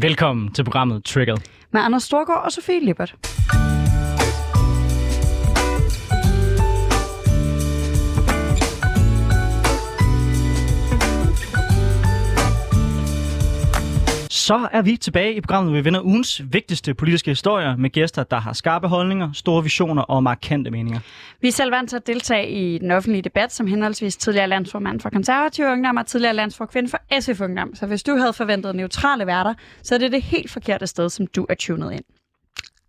Velkommen til programmet Triggered. Med Anders Storgård og Sofie Lippert. Så er vi tilbage i programmet, hvor vi vender ugens vigtigste politiske historier med gæster, der har skarpe holdninger, store visioner og markante meninger. Vi er selv vant til at deltage i den offentlige debat som henholdsvis tidligere landsformand for konservative ungdom og tidligere landsforkvinde for SF Ungdom. Så hvis du havde forventet neutrale værter, så er det det helt forkerte sted, som du er tunet ind.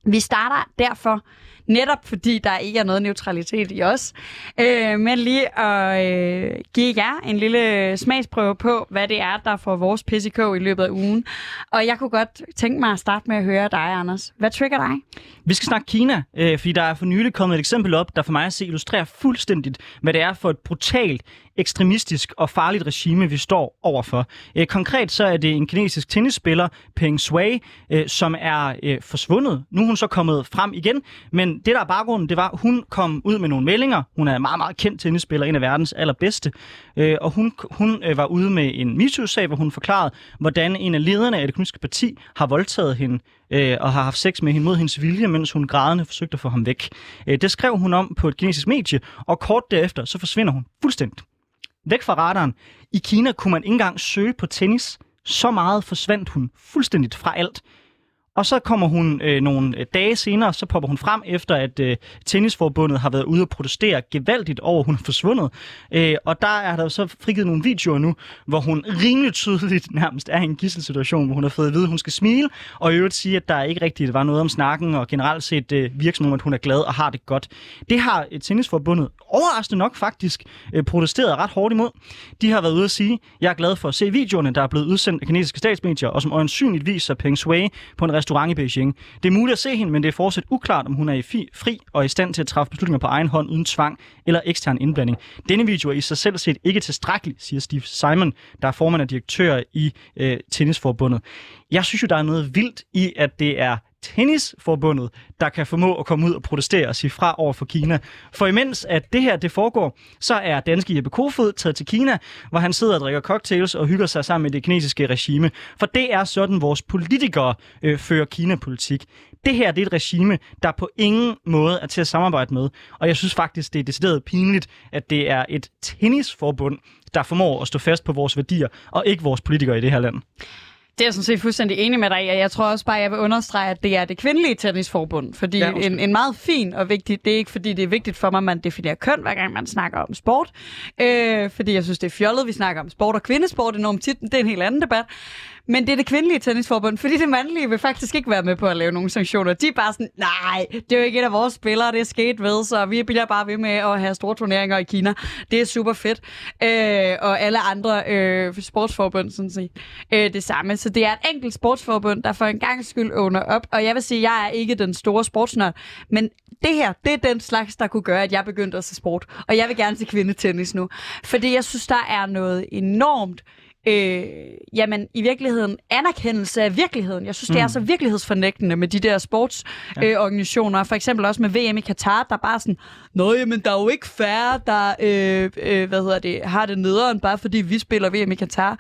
Vi starter derfor netop fordi der ikke er noget neutralitet i os, øh, men lige at øh, give jer en lille smagsprøve på, hvad det er, der får vores PCK i løbet af ugen. Og jeg kunne godt tænke mig at starte med at høre dig, Anders. Hvad trigger dig? Vi skal snakke Kina, øh, fordi der er for nylig kommet et eksempel op, der for mig at se illustrerer fuldstændigt, hvad det er for et brutalt ekstremistisk og farligt regime, vi står overfor. Øh, konkret så er det en kinesisk tennisspiller, Peng Shui, øh, som er øh, forsvundet. Nu er hun så kommet frem igen, men det, der er baggrunden, det var, at hun kom ud med nogle meldinger. Hun er en meget, meget kendt tennisspiller, en af verdens allerbedste. Øh, og hun, hun øh, var ude med en MeToo-sag, hvor hun forklarede, hvordan en af lederne af det kommunistiske parti har voldtaget hende øh, og har haft sex med hende mod hendes vilje, mens hun grædende forsøgte at få ham væk. Øh, det skrev hun om på et kinesisk medie, og kort derefter så forsvinder hun fuldstændig. Væk fra radaren. I Kina kunne man ikke engang søge på tennis. Så meget forsvandt hun fuldstændigt fra alt. Og så kommer hun øh, nogle dage senere, så popper hun frem efter, at øh, tennisforbundet har været ude og protestere gevaldigt over, at hun er forsvundet. Øh, og der er der så frigivet nogle videoer nu, hvor hun rimelig tydeligt nærmest er i en gisselsituation, hvor hun har fået at vide, at hun skal smile, og i øvrigt sige, at der ikke rigtigt var noget om snakken, og generelt set øh, virker som om, at hun er glad og har det godt. Det har øh, tennisforbundet overraskende nok faktisk øh, protesteret ret hårdt imod. De har været ude at sige, jeg er glad for at se videoerne, der er blevet udsendt af kinesiske statsmedier, og som øjensynligt viser Peng Shui på en restaurant i Beijing. Det er muligt at se hende, men det er fortsat uklart, om hun er i fri og i stand til at træffe beslutninger på egen hånd uden tvang eller ekstern indblanding. Denne video er i sig selv set ikke tilstrækkelig, siger Steve Simon, der er formand og direktør i øh, Tennisforbundet. Jeg synes jo, der er noget vildt i, at det er Tennisforbundet, der kan formå at komme ud og protestere og sige fra over for Kina. For imens at det her det foregår, så er danske Jeppe Kofod taget til Kina, hvor han sidder og drikker cocktails og hygger sig sammen med det kinesiske regime. For det er sådan, vores politikere øh, fører Kina-politik. Det her det er et regime, der på ingen måde er til at samarbejde med. Og jeg synes faktisk, det er decideret pinligt, at det er et tennisforbund, der formår at stå fast på vores værdier, og ikke vores politikere i det her land. Det er jeg sådan set fuldstændig enig med dig i, og jeg tror også bare, jeg vil understrege, at det er det kvindelige tennisforbund, fordi ja, en, en meget fin og vigtig, det er ikke fordi, det er vigtigt for mig, at man definerer køn, hver gang man snakker om sport, øh, fordi jeg synes, det er fjollet, vi snakker om sport og kvindesport enormt tit, det er en helt anden debat, men det er det kvindelige tennisforbund, fordi det mandlige vil faktisk ikke være med på at lave nogle sanktioner. De er bare sådan, nej, det er jo ikke et af vores spillere, det er sket ved, så vi bliver bare ved med at have store turneringer i Kina. Det er super fedt. Øh, og alle andre øh, sportsforbund, sådan set, øh, det samme. Så det er et enkelt sportsforbund, der for en gang skyld åbner op. Og jeg vil sige, jeg er ikke den store sportsnørd, men det her, det er den slags, der kunne gøre, at jeg begyndte at se sport. Og jeg vil gerne se kvindetennis nu. fordi jeg synes, der er noget enormt øh, jamen i virkeligheden anerkendelse af virkeligheden. Jeg synes, mm. det er mm. så virkelighedsfornægtende med de der sportsorganisationer. Ja. Øh, for eksempel også med VM i Katar, der bare sådan, Nå, jamen, der er jo ikke færre, der øh, øh, hvad hedder det, har det nederen, bare fordi vi spiller VM i Katar.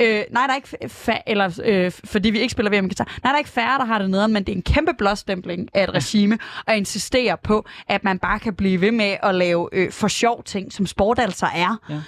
Øh, nej, der er ikke fa- eller øh, fordi vi ikke spiller VM Katar. Nej, der er ikke færre, der har det nede, men det er en kæmpe blåstempling af et regime, og insistere på, at man bare kan blive ved med at lave øh, for sjov ting, som sport altså er, ja.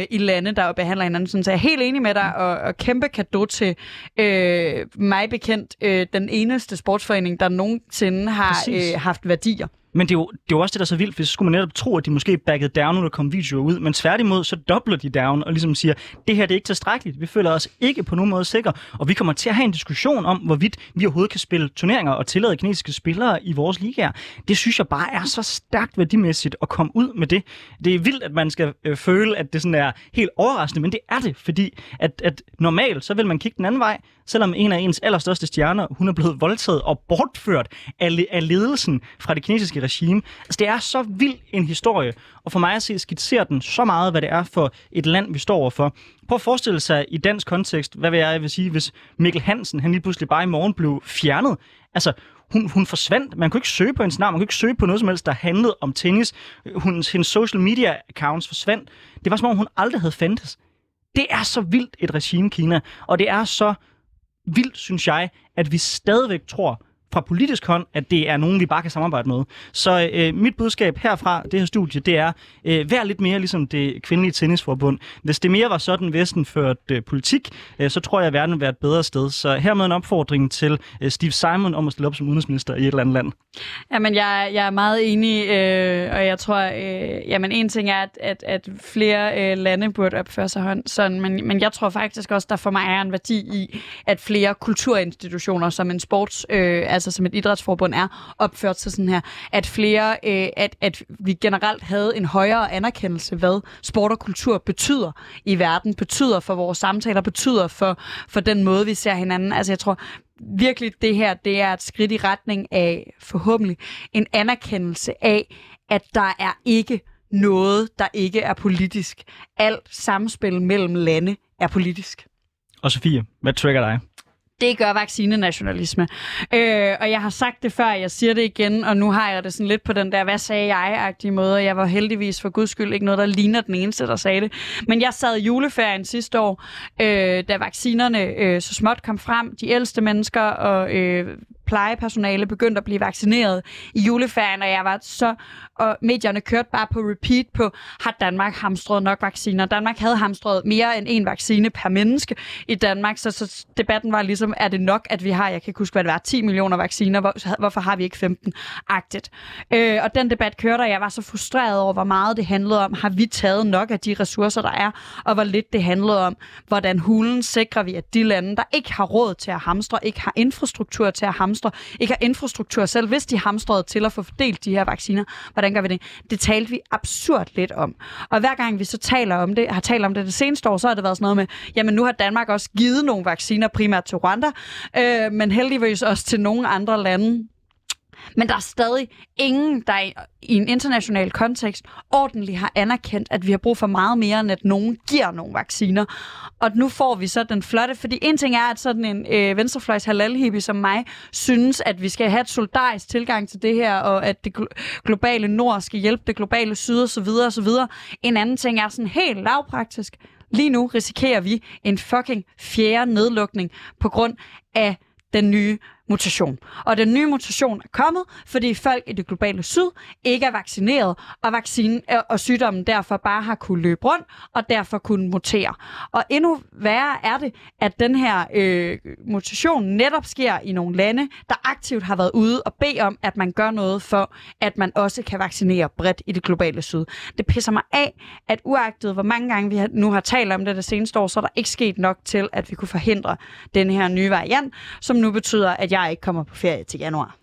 øh, i lande, der behandler hinanden. Sådan, så jeg er helt enig med dig, og, og kæmpe kado til øh, mig bekendt øh, den eneste sportsforening, der nogensinde har øh, haft værdier. Men det er, jo, det er jo også det, der er så vildt, for så skulle man netop tro, at de måske backede down, når der kom videoer ud. Men tværtimod, så dobler de down og ligesom siger, det her det er ikke tilstrækkeligt. Vi føler os ikke på nogen måde sikre. Og vi kommer til at have en diskussion om, hvorvidt vi overhovedet kan spille turneringer og tillade kinesiske spillere i vores ligaer. Det synes jeg bare er så stærkt værdimæssigt at komme ud med det. Det er vildt, at man skal øh, føle, at det sådan er helt overraskende, men det er det, fordi at, at normalt, så vil man kigge den anden vej, selvom en af ens allerstørste stjerner, hun er blevet voldtaget og bortført af, af ledelsen fra det kinesiske regime. Altså, det er så vild en historie, og for mig at se skitserer den så meget, hvad det er for et land, vi står overfor. Prøv at forestille sig i dansk kontekst, hvad vil jeg, jeg vil sige, hvis Mikkel Hansen, han lige pludselig bare i morgen blev fjernet. Altså, hun, hun forsvandt. Man kunne ikke søge på hendes navn. Man kunne ikke søge på noget som helst, der handlede om tennis. Hun, hendes social media accounts forsvandt. Det var som om, hun aldrig havde fandtes. Det er så vildt et regime, Kina. Og det er så vildt, synes jeg, at vi stadigvæk tror, fra politisk hånd, at det er nogen, vi bare kan samarbejde med. Så øh, mit budskab herfra, det her studie, det er, øh, vær lidt mere ligesom det kvindelige tennisforbund. Hvis det mere var sådan, Vesten førte øh, politik, øh, så tror jeg, at verden ville være et bedre sted. Så hermed en opfordring til øh, Steve Simon om at stille op som udenrigsminister i et eller andet land. Jamen, jeg, jeg er meget enig, øh, og jeg tror, øh, jamen en ting er, at, at, at flere øh, lande burde opføre sig sådan, men, men jeg tror faktisk også, der for mig er en værdi i, at flere kulturinstitutioner, som en sports, øh, altså som et idrætsforbund er, opført sig sådan her, at flere, øh, at, at vi generelt havde en højere anerkendelse, hvad sport og kultur betyder i verden, betyder for vores samtaler, betyder for, for den måde, vi ser hinanden. Altså jeg tror, virkelig det her, det er et skridt i retning af forhåbentlig en anerkendelse af, at der er ikke noget, der ikke er politisk. Alt samspil mellem lande er politisk. Og Sofie, hvad trigger dig? Det gør vaccinenationalisme. Øh, og jeg har sagt det før, jeg siger det igen, og nu har jeg det sådan lidt på den der, hvad sagde jeg-agtige måde. Jeg var heldigvis for guds skyld ikke noget, der ligner den eneste, der sagde det. Men jeg sad i juleferien sidste år, øh, da vaccinerne øh, så småt kom frem. De ældste mennesker og øh, plejepersonale begyndte at blive vaccineret i juleferien, og jeg var så, og medierne kørte bare på repeat på, har Danmark hamstret nok vacciner? Danmark havde hamstret mere end en vaccine per menneske i Danmark, så, så debatten var ligesom, er det nok, at vi har, jeg kan ikke huske, hvad det var, 10 millioner vacciner, hvor, hvorfor har vi ikke 15? Agtigt. Øh, og den debat kørte, og jeg var så frustreret over, hvor meget det handlede om, har vi taget nok af de ressourcer, der er, og hvor lidt det handlede om, hvordan hulen sikrer vi, at de lande, der ikke har råd til at hamstre, ikke har infrastruktur til at hamstre, ikke har infrastruktur selv, hvis de hamstrede til at få fordelt de her vacciner. Hvordan gør vi det? Det talte vi absurd lidt om. Og hver gang vi så taler om det, har talt om det det seneste år, så har det været sådan noget med, jamen nu har Danmark også givet nogle vacciner, primært til Rwanda, øh, men heldigvis også til nogle andre lande. Men der er stadig ingen, der i, en international kontekst ordentligt har anerkendt, at vi har brug for meget mere, end at nogen giver nogle vacciner. Og nu får vi så den flotte, fordi en ting er, at sådan en øh, venstrefløjs halal som mig synes, at vi skal have et solidarisk tilgang til det her, og at det globale nord skal hjælpe det globale syd osv. osv. En anden ting er sådan helt lavpraktisk. Lige nu risikerer vi en fucking fjerde nedlukning på grund af den nye mutation. Og den nye mutation er kommet, fordi folk i det globale syd ikke er vaccineret, og vaccinen øh, og sygdommen derfor bare har kunne løbe rundt, og derfor kunne mutere. Og endnu værre er det, at den her øh, mutation netop sker i nogle lande, der aktivt har været ude og bede om, at man gør noget for, at man også kan vaccinere bredt i det globale syd. Det pisser mig af, at uagtet hvor mange gange vi nu har talt om det det seneste år, så er der ikke sket nok til, at vi kunne forhindre den her nye variant, som nu betyder, at jeg ikke kommer på ferie til januar.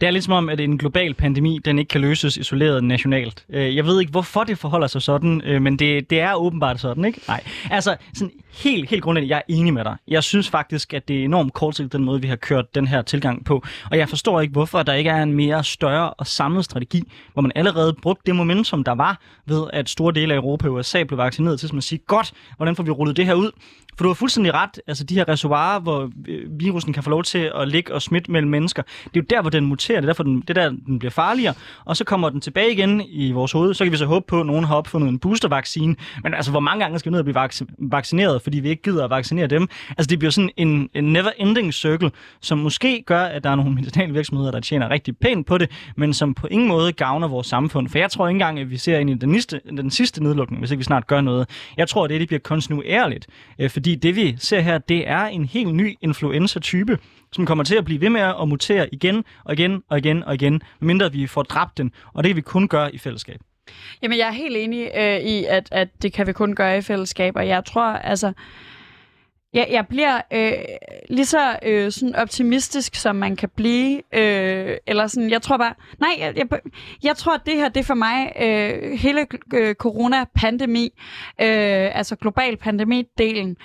Det er ligesom om, at en global pandemi, den ikke kan løses isoleret nationalt. Øh, jeg ved ikke, hvorfor det forholder sig sådan, øh, men det, det er åbenbart sådan, ikke? Nej. Altså, sådan helt, helt grundlæggende, jeg er enig med dig. Jeg synes faktisk, at det er enormt kortsigtet, den måde, vi har kørt den her tilgang på. Og jeg forstår ikke, hvorfor der ikke er en mere større og samlet strategi, hvor man allerede brugte det momentum, der var ved, at store dele af Europa og USA blev vaccineret til, at man siger, godt, hvordan får vi rullet det her ud? For du har fuldstændig ret. Altså de her reservoirer, hvor øh, virusen kan få lov til at ligge og smitte mellem mennesker, det er jo der, hvor den muterer. Det er derfor, den, det der, den bliver farligere. Og så kommer den tilbage igen i vores hoved. Så kan vi så håbe på, at nogen har opfundet en boostervaccine. Men altså, hvor mange gange skal vi ned og blive vaccineret, fordi vi ikke gider at vaccinere dem? Altså, det bliver sådan en, en never-ending circle, som måske gør, at der er nogle medicinale virksomheder, der tjener rigtig pænt på det, men som på ingen måde gavner vores samfund. For jeg tror ikke engang, at vi ser ind i den, næste, den sidste nedlukning, hvis ikke vi snart gør noget. Jeg tror, at det, det bliver kontinuerligt, øh, fordi det vi ser her, det er en helt ny influenza-type, som kommer til at blive ved med at mutere igen og igen og igen og igen, mindre vi får dræbt den, og det kan vi kun gøre i fællesskab. Jamen, jeg er helt enig øh, i, at, at det kan vi kun gøre i fællesskab, og jeg tror, altså, jeg, jeg bliver øh, lige så øh, sådan optimistisk, som man kan blive. Øh, eller sådan, jeg tror bare... Nej, jeg, jeg, jeg tror, at det her, det er for mig øh, hele øh, corona-pandemi, øh, altså global pandemi-delen, øh,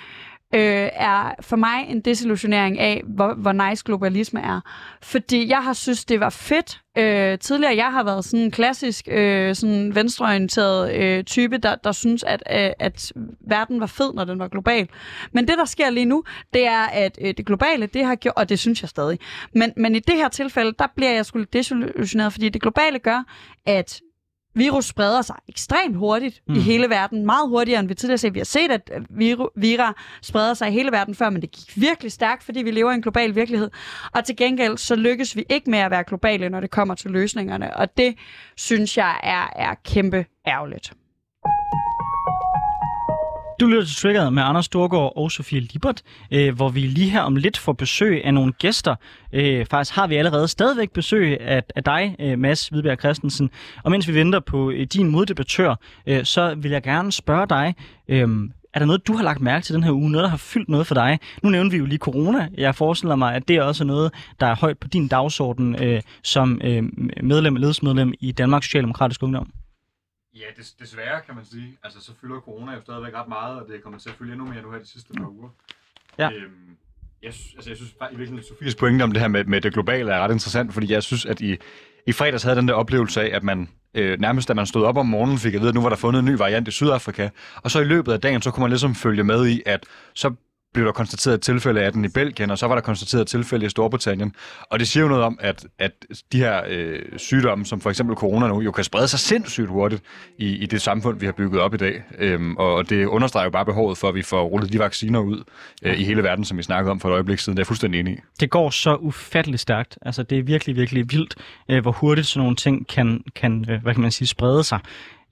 Øh, er for mig en desillusionering af, hvor, hvor nice globalisme er. Fordi jeg har synes, det var fedt. Øh, tidligere jeg har været sådan en klassisk øh, sådan venstreorienteret øh, type, der, der synes, at, øh, at verden var fed, når den var global. Men det, der sker lige nu, det er, at øh, det globale, det har gjort, og det synes jeg stadig. Men, men i det her tilfælde, der bliver jeg sgu desillusioneret, fordi det globale gør, at virus spreder sig ekstremt hurtigt mm. i hele verden, meget hurtigere end vi tidligere set. Vi har set, at viru, vira spreder sig i hele verden før, men det gik virkelig stærkt, fordi vi lever i en global virkelighed. Og til gengæld, så lykkes vi ikke med at være globale, når det kommer til løsningerne. Og det synes jeg er, er kæmpe ærgerligt. Du lytter til Triggeret med Anders Storgård og Sofie Libert, øh, hvor vi lige her om lidt får besøg af nogle gæster. Øh, faktisk har vi allerede stadigvæk besøg af, af dig, øh, Mads Hvidberg Christensen. Og mens vi venter på øh, din moddebattør, øh, så vil jeg gerne spørge dig, øh, er der noget, du har lagt mærke til den her uge? Noget, der har fyldt noget for dig? Nu nævner vi jo lige corona. Jeg forestiller mig, at det er også noget, der er højt på din dagsorden øh, som øh, medlem, ledelsesmedlem i Danmarks Socialdemokratiske Ungdom. Ja, des, desværre kan man sige. Altså, så fylder corona jo stadigvæk ret meget, og det kommer til at fylde endnu mere nu her de sidste par uger. Ja. Øhm, jeg, altså, jeg synes i virkeligheden, Sofies pointe om det her med, med det globale er ret interessant, fordi jeg synes, at i, i fredags havde den der oplevelse af, at man øh, nærmest da man stod op om morgenen, fik at vide, at nu var der fundet en ny variant i Sydafrika. Og så i løbet af dagen, så kunne man ligesom følge med i, at så blev der konstateret et tilfælde af den i Belgien, og så var der konstateret et tilfælde i Storbritannien. Og det siger jo noget om, at, at de her øh, sygdomme, som for eksempel corona nu, jo kan sprede sig sindssygt hurtigt i, i det samfund, vi har bygget op i dag. Øhm, og det understreger jo bare behovet for, at vi får rullet de vacciner ud øh, i hele verden, som vi snakkede om for et øjeblik siden. Det er jeg fuldstændig enig i. Det går så ufatteligt stærkt. Altså, det er virkelig, virkelig vildt, øh, hvor hurtigt sådan nogle ting kan, kan øh, hvad kan man sige, sprede sig.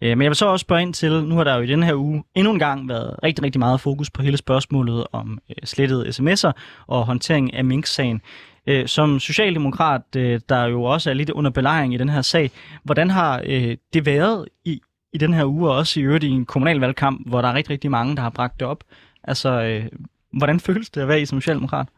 Øh, men jeg vil så også spørge ind til, nu har der jo i den her uge endnu en gang været rigtig, rigtig meget fokus på hele spørgsmålet om øh, slettede sms'er og håndtering af Mink-sagen. Øh, som socialdemokrat, øh, der jo også er lidt under belejring i den her sag, hvordan har øh, det været i, i den her uge, og også i øvrigt i en kommunalvalgkamp, hvor der er rigtig, rigtig mange, der har bragt det op? Altså, øh, hvordan føles det at være i som socialdemokrat?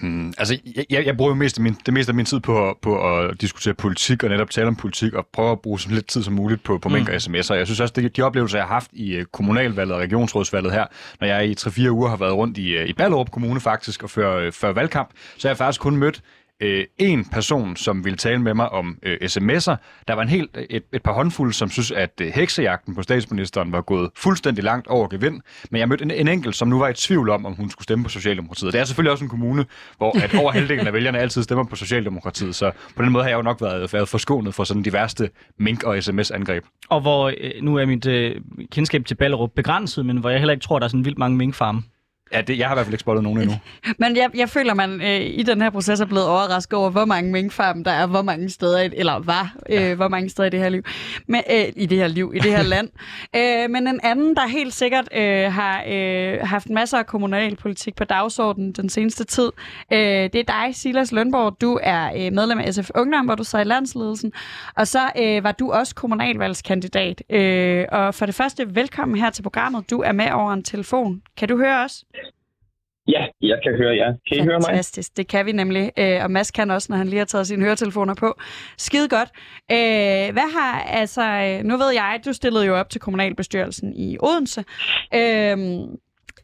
Hmm, altså, jeg, jeg bruger jo mest af min, det meste af min tid på, på at diskutere politik og netop tale om politik og prøve at bruge så lidt tid som muligt på, på mm. og sms'er. Jeg synes også, det de oplevelser, jeg har haft i uh, kommunalvalget og regionsrådsvalget her, når jeg i 3-4 uger har været rundt i, uh, i Ballerup Kommune faktisk og før, uh, før valgkamp, så har jeg faktisk kun mødt øh, en person, som ville tale med mig om øh, sms'er. Der var en helt, øh, et, et par håndfulde, som synes, at øh, heksejagten på statsministeren var gået fuldstændig langt over gevind. Men jeg mødte en, en enkelt, som nu var i tvivl om, om hun skulle stemme på Socialdemokratiet. Det er selvfølgelig også en kommune, hvor at over halvdelen af vælgerne altid stemmer på Socialdemokratiet. Så på den måde har jeg jo nok været, været forskånet for sådan de værste mink- og sms-angreb. Og hvor øh, nu er mit øh, kendskab til Ballerup begrænset, men hvor jeg heller ikke tror, der er sådan vildt mange minkfarme. Ja, det, jeg har i hvert fald ikke spottet nogen endnu. Men jeg, jeg føler, man øh, i den her proces er blevet overrasket over, hvor mange minkfarme der er, hvor mange steder, eller var, øh, ja. hvor mange steder i det her liv, men, øh, i det her liv, i det her land. Øh, men en anden, der helt sikkert øh, har øh, haft masser af kommunalpolitik på dagsordenen den seneste tid, øh, det er dig, Silas Lønborg. Du er øh, medlem af SF Ungdom, hvor du sidder i landsledelsen, og så øh, var du også kommunalvalgskandidat. Øh, og for det første, velkommen her til programmet. Du er med over en telefon. Kan du høre os? Ja, jeg kan høre jer. Kan I Fantastisk. høre mig? Fantastisk, det kan vi nemlig. Øh, og Mads kan også, når han lige har taget sine høretelefoner på. Skide godt. Øh, hvad har, altså, nu ved jeg, du stillede jo op til kommunalbestyrelsen i Odense. Øh,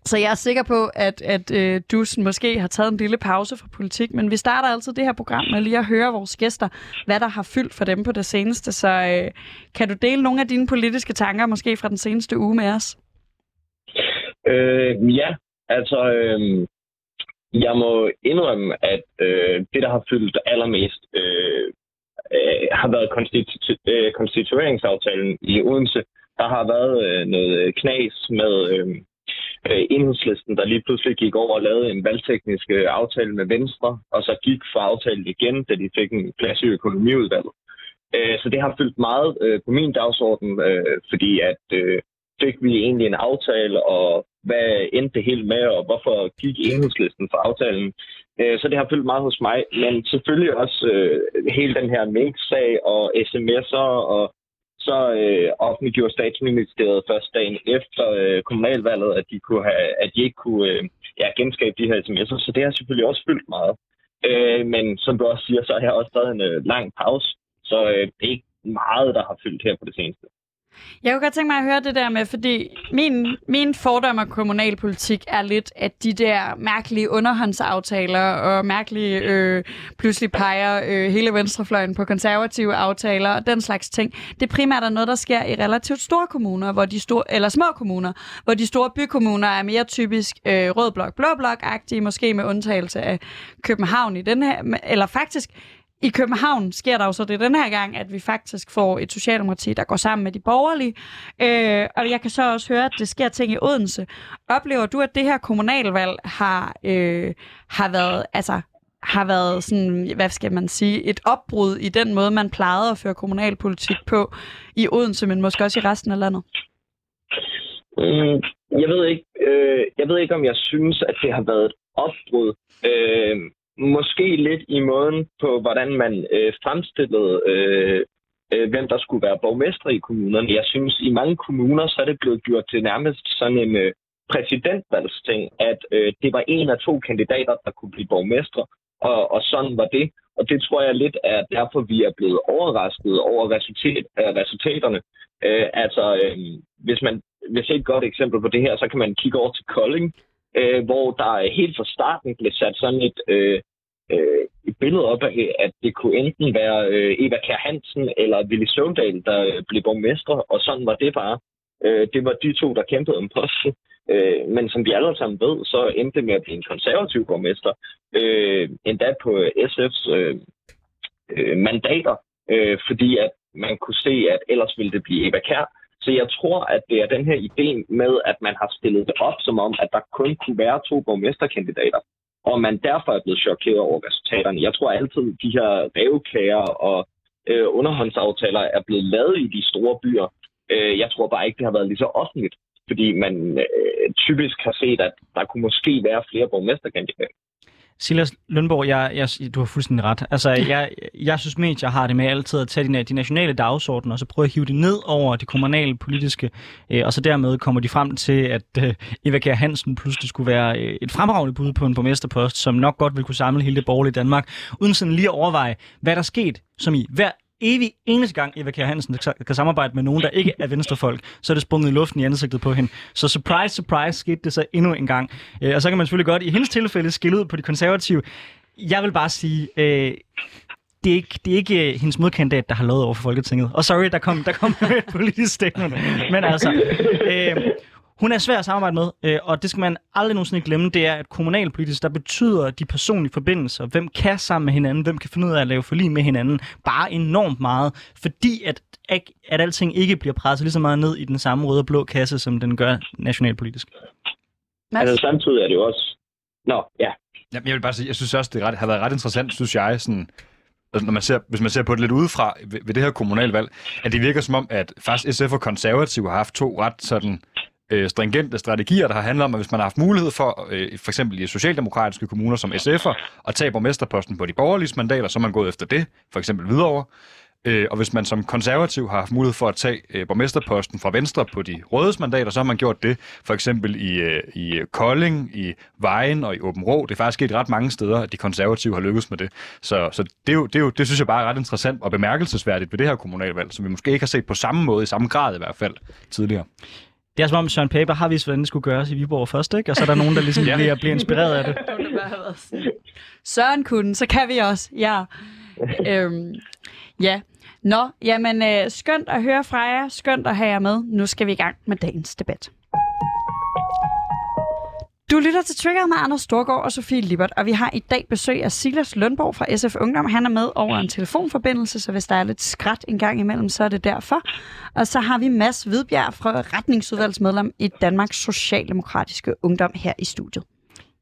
så jeg er sikker på, at, at øh, du måske har taget en lille pause fra politik, men vi starter altid det her program med lige at høre vores gæster, hvad der har fyldt for dem på det seneste. Så øh, kan du dele nogle af dine politiske tanker, måske fra den seneste uge med os? Øh, ja, Altså, øh, jeg må indrømme, at øh, det, der har fyldt allermest, øh, øh, har været konstitu- øh, konstitueringsaftalen i Odense. Der har været øh, noget knas med øh, øh, enhedslisten, der lige pludselig gik over og lavede en valgteknisk øh, aftale med Venstre, og så gik for aftalen igen, da de fik en plads i økonomiudvalget. Øh, så det har fyldt meget øh, på min dagsorden, øh, fordi at øh, fik vi egentlig en aftale, og hvad endte det helt med, og hvorfor gik enhedslisten for aftalen. Øh, så det har fyldt meget hos mig, men selvfølgelig også øh, hele den her mink-sag og sms'er, og så øh, offentliggjorde statsministeriet først dagen efter øh, kommunalvalget, at de, kunne have, at de ikke kunne øh, ja, genskabe de her sms'er, så det har selvfølgelig også fyldt meget. Øh, men som du også siger, så har jeg også taget en øh, lang pause, så øh, det er ikke meget, der har fyldt her på det seneste. Jeg kunne godt tænke mig at høre det der med, fordi min, min fordom af kommunalpolitik er lidt, at de der mærkelige underhåndsaftaler og mærkelige øh, pludselig peger øh, hele venstrefløjen på konservative aftaler og den slags ting, det primært er noget, der sker i relativt store kommuner, hvor de store, eller små kommuner, hvor de store bykommuner er mere typisk øh, rød blok, blå blok-agtige, måske med undtagelse af København i den her, eller faktisk i København sker der jo så det den her gang, at vi faktisk får et socialdemokrati, der går sammen med de borgerlige. Øh, og jeg kan så også høre, at det sker ting i Odense. Oplever du, at det her kommunalvalg har, øh, har været, altså, har været sådan, hvad skal man sige, et opbrud i den måde, man plejede at føre kommunalpolitik på i Odense, men måske også i resten af landet? Mm, jeg ved ikke, øh, jeg ved ikke, om jeg synes, at det har været et opbrud. Øh, måske lidt i måden på, hvordan man øh, fremstillede, øh, øh, hvem der skulle være borgmestre i kommunerne. Jeg synes, i mange kommuner, så er det blevet gjort til nærmest sådan en øh, præsidentvalgsting, at øh, det var en af to kandidater, der kunne blive borgmestre, og, og sådan var det. Og det tror jeg lidt er derfor, vi er blevet overrasket over resultat, øh, resultaterne. Øh, altså, øh, hvis man hvis et godt eksempel på det her, så kan man kigge over til Kolding, øh, hvor der helt fra starten blev sat sådan et, øh, øh, et billede op af, at det kunne enten være øh, Eva Kjær Hansen eller Willy Søvndal, der øh, blev borgmester, og sådan var det bare. Øh, det var de to, der kæmpede om posten. Øh, men som vi alle sammen ved, så endte det med at blive en konservativ borgmester. Øh, endda på SF's øh, øh, mandater, øh, fordi at man kunne se, at ellers ville det blive Eva Kjær. Så jeg tror, at det er den her idé med, at man har stillet det op som om, at der kun kunne være to borgmesterkandidater, og man derfor er blevet chokeret over resultaterne. Jeg tror altid, at de her revklager og øh, underhåndsaftaler er blevet lavet i de store byer. Øh, jeg tror bare ikke, det har været lige så offentligt, fordi man øh, typisk har set, at der kunne måske være flere borgmesterkandidater. Silas Lønborg, jeg, jeg, du har fuldstændig ret. Altså, jeg, jeg synes medier har det med altid at tage de, de nationale dagsordner, og så prøve at hive det ned over de kommunale politiske, øh, og så dermed kommer de frem til, at øh, Eva Kjær Hansen pludselig skulle være øh, et fremragende bud på en borgmesterpost, som nok godt vil kunne samle hele det borgerlige Danmark, uden sådan lige at overveje, hvad der er sket, som i hver evig eneste gang Eva Kjær Hansen kan samarbejde med nogen, der ikke er venstrefolk, så er det sprunget i luften i ansigtet på hende. Så surprise, surprise skete det så endnu en gang. Øh, og så kan man selvfølgelig godt i hendes tilfælde skille ud på de konservative. Jeg vil bare sige, øh, det er ikke, det er ikke øh, hendes modkandidat, der har lovet over for Folketinget. Og sorry, der kom, der kom et politisk statement. Men altså, øh, hun er svær at samarbejde med, øh, og det skal man aldrig nogensinde glemme, det er, at kommunalpolitisk, der betyder de personlige forbindelser, hvem kan sammen med hinanden, hvem kan finde ud af at lave forlig med hinanden, bare enormt meget, fordi at, at alting ikke bliver presset lige så meget ned i den samme røde og blå kasse, som den gør nationalpolitisk. Altså samtidig er det jo også... Nå, ja. ja jeg vil bare sige, jeg synes også, det ret, har været ret interessant, synes jeg, sådan, altså når man ser, hvis man ser på det lidt udefra ved, ved det her kommunalvalg, at det virker som om, at faktisk SF og konservative har haft to ret sådan øh, stringente strategier, der har handlet om, at hvis man har haft mulighed for, øh, for eksempel i socialdemokratiske kommuner som SF'er, at tage borgmesterposten på de borgerlige mandater, så er man gået efter det, for eksempel videre. Øh, og hvis man som konservativ har haft mulighed for at tage øh, borgmesterposten fra Venstre på de røde mandater, så har man gjort det for eksempel i, øh, i Kolding, i Vejen og i Åben Rå. Det er faktisk sket ret mange steder, at de konservative har lykkes med det. Så, så det, er jo, det, er jo, det synes jeg bare er ret interessant og bemærkelsesværdigt ved det her kommunalvalg, som vi måske ikke har set på samme måde, i samme grad i hvert fald, tidligere. Det er som om Søren Paper har vist, hvordan det skulle gøres i Viborg først, ikke? Og så er der nogen, der ligesom bliver, bliver inspireret af det. Søren kunne, så kan vi også, ja. øhm, ja. Nå, jamen øh, skønt at høre fra jer, skønt at have jer med. Nu skal vi i gang med dagens debat. Du lytter til Trigger med Anders Storgård og Sofie Libert, og vi har i dag besøg af Silas Lønborg fra SF Ungdom. Han er med over en telefonforbindelse, så hvis der er lidt skræt en gang imellem, så er det derfor. Og så har vi Mads Hvidbjerg fra retningsudvalgsmedlem i Danmarks Socialdemokratiske Ungdom her i studiet.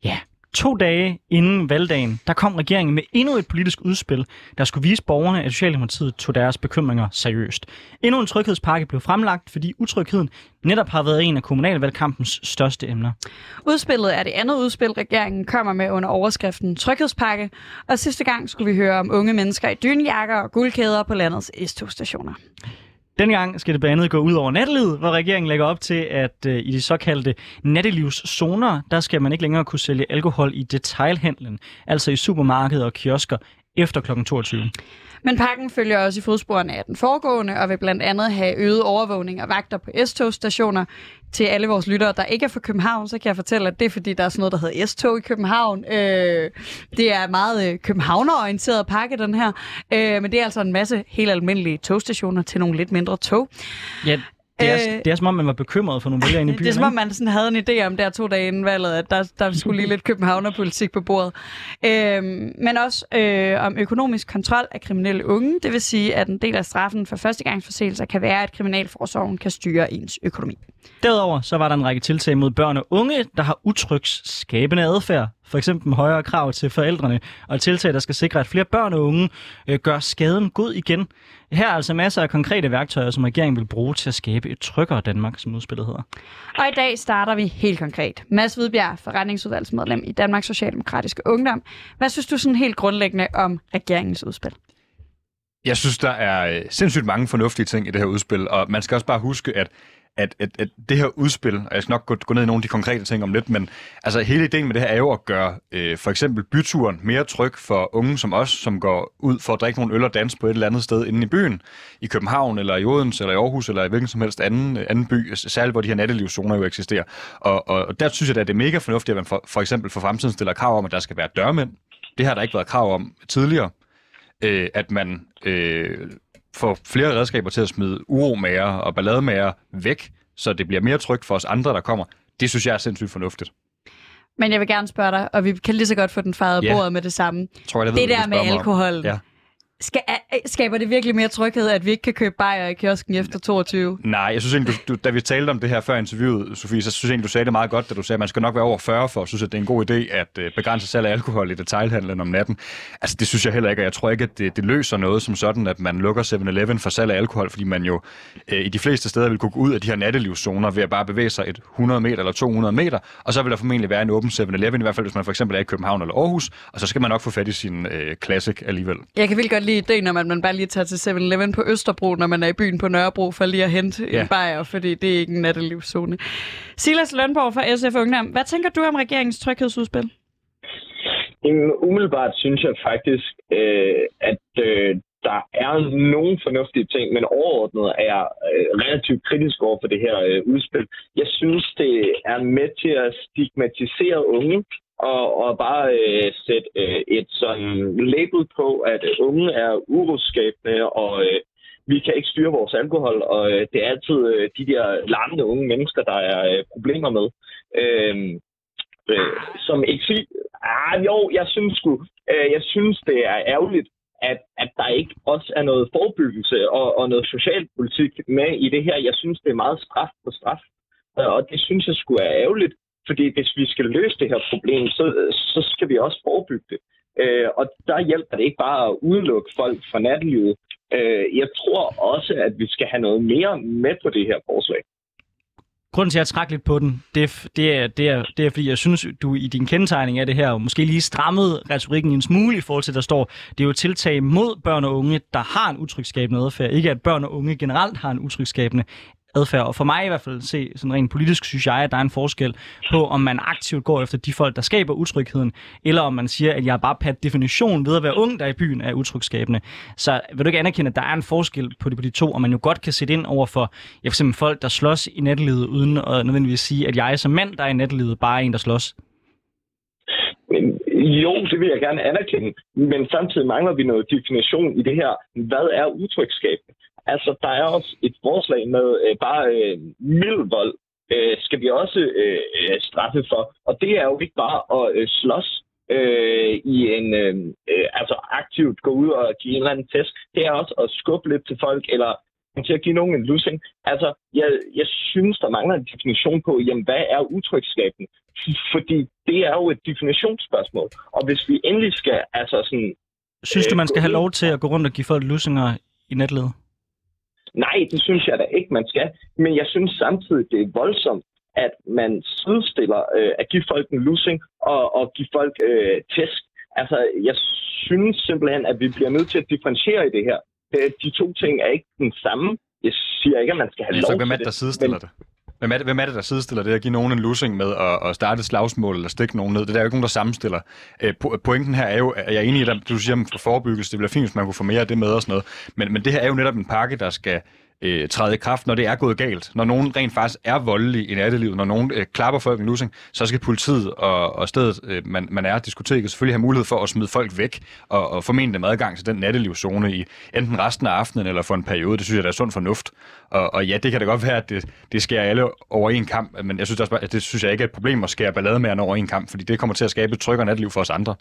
Ja, To dage inden valgdagen, der kom regeringen med endnu et politisk udspil, der skulle vise borgerne, at Socialdemokratiet tog deres bekymringer seriøst. Endnu en tryghedspakke blev fremlagt, fordi utrygheden netop har været en af kommunalvalgkampens største emner. Udspillet er det andet udspil, regeringen kommer med under overskriften Tryghedspakke, og sidste gang skulle vi høre om unge mennesker i dynjakker og guldkæder på landets S-togstationer. Dengang skal det blandt andet gå ud over nattelivet, hvor regeringen lægger op til, at øh, i de såkaldte nattelivszoner, der skal man ikke længere kunne sælge alkohol i detailhandlen, altså i supermarkeder og kiosker efter kl. 22. Men pakken følger også i fodsporene af den foregående, og vil blandt andet have øget overvågning og vagter på S-togstationer. Til alle vores lyttere, der ikke er fra København, så kan jeg fortælle, at det er fordi, der er sådan noget, der hedder S-tog i København. Øh, det er meget øh, københavnerorienteret pakke, den her. Øh, men det er altså en masse helt almindelige togstationer til nogle lidt mindre tog. Ja, det er, øh, det er som om, man var bekymret for nogle vælgere inde i byen. Det er som om, man sådan havde en idé om der to dage inden valget, at der, der skulle lige lidt københavnerpolitik på bordet. Øh, men også øh, om økonomisk kontrol af kriminelle unge. Det vil sige, at en del af straffen for førstegangsforseelser kan være, at kriminalforsorgen kan styre ens økonomi. Derudover så var der en række tiltag mod børn og unge, der har utrygsskabende adfærd. For eksempel højere krav til forældrene og tiltag, der skal sikre, at flere børn og unge øh, gør skaden god igen. Her er altså masser af konkrete værktøjer, som regeringen vil bruge til at skabe et tryggere Danmark, som udspillet hedder. Og i dag starter vi helt konkret. Mads Hvidbjerg, forretningsudvalgsmedlem i Danmarks Socialdemokratiske Ungdom. Hvad synes du sådan helt grundlæggende om regeringens udspil? Jeg synes, der er øh, sindssygt mange fornuftige ting i det her udspil, og man skal også bare huske, at at, at, at det her udspil, og jeg skal nok gå, gå ned i nogle af de konkrete ting om lidt, men altså hele ideen med det her er jo at gøre øh, for eksempel byturen mere tryg for unge som os, som går ud for at drikke nogle øl og danse på et eller andet sted inde i byen, i København, eller i Odense, eller i Aarhus, eller i hvilken som helst anden, anden by, særligt hvor de her nattelivszoner jo eksisterer. Og, og, og der synes jeg, at det er mega fornuftigt, at man for, for eksempel for fremtiden stiller krav om, at der skal være dørmænd. Det har der ikke været krav om tidligere. Øh, at man øh, få flere redskaber til at smide uromager og ballademager væk, så det bliver mere trygt for os andre, der kommer. Det synes jeg er sindssygt fornuftigt. Men jeg vil gerne spørge dig, og vi kan lige så godt få den fejret ja. bordet med det samme. Tror jeg, det, det der med alkohol. Ja. Skal, skaber det virkelig mere tryghed, at vi ikke kan købe bajer i kiosken efter 22? Nej, jeg synes egentlig, du, du, da vi talte om det her før interviewet, Sofie, så synes jeg egentlig, du sagde det meget godt, da du sagde, at man skal nok være over 40 for at synes, at det er en god idé at uh, begrænse salg af alkohol i detailhandlen om natten. Altså, det synes jeg heller ikke, og jeg tror ikke, at det, det løser noget som sådan, at man lukker 7-Eleven for salg af alkohol, fordi man jo uh, i de fleste steder vil kunne gå ud af de her nattelivszoner ved at bare bevæge sig et 100 meter eller 200 meter, og så vil der formentlig være en åben 7-Eleven, i hvert fald hvis man for eksempel er i København eller Aarhus, og så skal man nok få fat i sin uh, classic alligevel. Jeg kan virkelig godt lide ideen om, at man bare lige tager til 7-Eleven på Østerbro, når man er i byen på Nørrebro, for lige at hente ja. en bajer, fordi det er ikke en nattelivszone. Silas Lønborg fra SF Ungdom, hvad tænker du om regeringens tryghedsudspil? Umiddelbart synes jeg faktisk, øh, at øh, der er nogle fornuftige ting, men overordnet er jeg øh, relativt kritisk over for det her øh, udspil. Jeg synes, det er med til at stigmatisere unge, og, og bare øh, sætte øh, et sådan label på, at unge er uroskabende, og øh, vi kan ikke styre vores alkohol, og øh, det er altid øh, de der larmende unge mennesker, der er øh, problemer med. Øh, øh, som ikke ah, jo, jeg synes sgu, øh, jeg synes, det er ærgerligt, at, at der ikke også er noget forebyggelse og, og noget socialpolitik med i det her. Jeg synes, det er meget straf på straf. Og det synes jeg skulle er ærgerligt. Fordi hvis vi skal løse det her problem, så, så skal vi også forebygge det. Øh, og der hjælper det ikke bare at udelukke folk fra nattelivet. Øh, jeg tror også, at vi skal have noget mere med på det her forslag. Grunden til, at jeg trækker lidt på den, det er, det, er, det, er, det er, fordi jeg synes, du i din kendetegning af det her, måske lige strammede retorikken en smule i forhold til, der står, det er jo tiltag mod børn og unge, der har en utrygskabende adfærd. Ikke at børn og unge generelt har en utrygskabende adfærd. Og for mig i hvert fald se sådan rent politisk, synes jeg, at der er en forskel på, om man aktivt går efter de folk, der skaber utrygheden, eller om man siger, at jeg bare per definition ved at være ung, der i byen er utrygskabende. Så vil du ikke anerkende, at der er en forskel på de, på de to, og man jo godt kan sætte ind over for ja, for eksempel folk, der slås i nattelivet, uden at nødvendigvis sige, at jeg som mand, der er i nattelivet, bare er en, der slås? Men, jo, det vil jeg gerne anerkende, men samtidig mangler vi noget definition i det her. Hvad er utrygskab? Altså, der er også et forslag med øh, bare øh, mild vold, øh, skal vi også øh, øh, straffe for. Og det er jo ikke bare at øh, slås øh, i en, øh, øh, altså aktivt gå ud og give en eller anden test. Det er også at skubbe lidt til folk, eller til at give nogen en lussing. Altså, jeg, jeg synes, der mangler en definition på, jamen, hvad er utrygskaben? Fordi det er jo et definitionsspørgsmål. Og hvis vi endelig skal, altså sådan... Synes du, man skal have lov til at gå rundt og give folk lussinger i netledet? Nej, det synes jeg da ikke, man skal. Men jeg synes samtidig, det er voldsomt, at man sidestiller øh, at give folk en losing og, og give folk øh, tæsk. Altså, jeg synes simpelthen, at vi bliver nødt til at differentiere i det her. De to ting er ikke den samme. Jeg siger ikke, at man skal have lov til det. Hvem er det, der sidestiller men... det? Hvem er, det, hvem er det, der sidestiller det at give nogen en losing med at, at starte et slagsmål eller stikke nogen ned? Det er der jo ikke nogen, der sammenstiller. Øh, pointen her er jo, at jeg er enig i, at du siger at forebyggelse, det bliver fint, hvis man kunne få mere af det med og sådan noget. Men, men det her er jo netop en pakke, der skal øh, træde i kraft, når det er gået galt. Når nogen rent faktisk er voldelig i nattelivet, når nogen øh, klapper folk i losing, så skal politiet og, og stedet, øh, man, man er, diskoteket, selvfølgelig have mulighed for at smide folk væk og, og formentlig dem adgang til den nattelivszone i enten resten af aftenen eller for en periode. Det synes jeg, der er sund fornuft. Og, og ja, det kan da godt være, at det, det skærer alle over en kamp, men jeg synes også, at det synes jeg ikke er et problem at skære ballademærende over en kamp, fordi det kommer til at skabe et tryggere natteliv for os andre.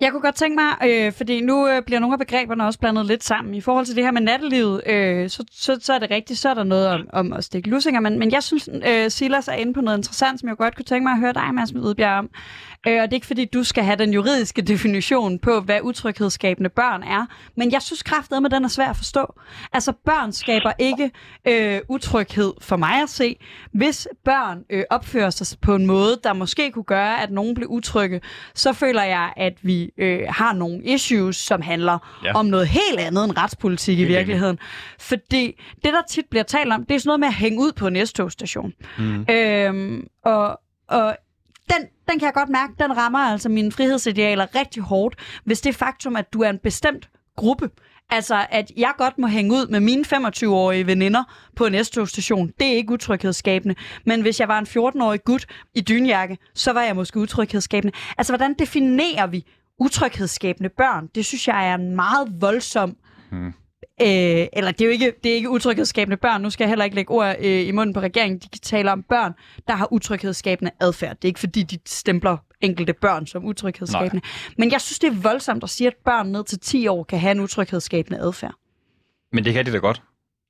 Jeg kunne godt tænke mig, øh, fordi nu øh, bliver nogle af begreberne også blandet lidt sammen. I forhold til det her med nattelivet, øh, så, så, så er det rigtigt, så er der noget om, om at stikke lussinger. Men, men jeg synes, øh, Silas er inde på noget interessant, som jeg godt kunne tænke mig at høre dig, Mads Udbjerg, om. Øh, og det er ikke fordi, du skal have den juridiske definition på, hvad utryghedsskabende børn er. Men jeg synes kraftedet med den er svær at forstå. Altså, børn skaber ikke øh, utryghed for mig at se. Hvis børn øh, opfører sig på en måde, der måske kunne gøre, at nogen bliver utrygge, så føler jeg, at vi øh, har nogle issues, som handler ja. om noget helt andet end retspolitik i virkeligheden. Fordi det, der tit bliver talt om, det er sådan noget med at hænge ud på en S-togstation. Mm. Øhm, og, og den, den kan jeg godt mærke, den rammer altså mine frihedsidealer rigtig hårdt, hvis det faktum, at du er en bestemt gruppe. Altså, at jeg godt må hænge ud med mine 25-årige veninder på en S-togstation, det er ikke utryghedsskabende. Men hvis jeg var en 14-årig gut i dynjakke, så var jeg måske utryghedsskabende. Altså, hvordan definerer vi utryghedsskabende børn? Det synes jeg er en meget voldsom hmm. Øh, eller det er jo ikke, det er ikke utryghedsskabende børn. Nu skal jeg heller ikke lægge ord øh, i munden på regeringen. De taler om børn, der har utryghedsskabende adfærd. Det er ikke fordi, de stempler enkelte børn som utryghedsskabende. Nej. Men jeg synes, det er voldsomt at sige, at børn ned til 10 år kan have en utryghedsskabende adfærd. Men det kan de da godt.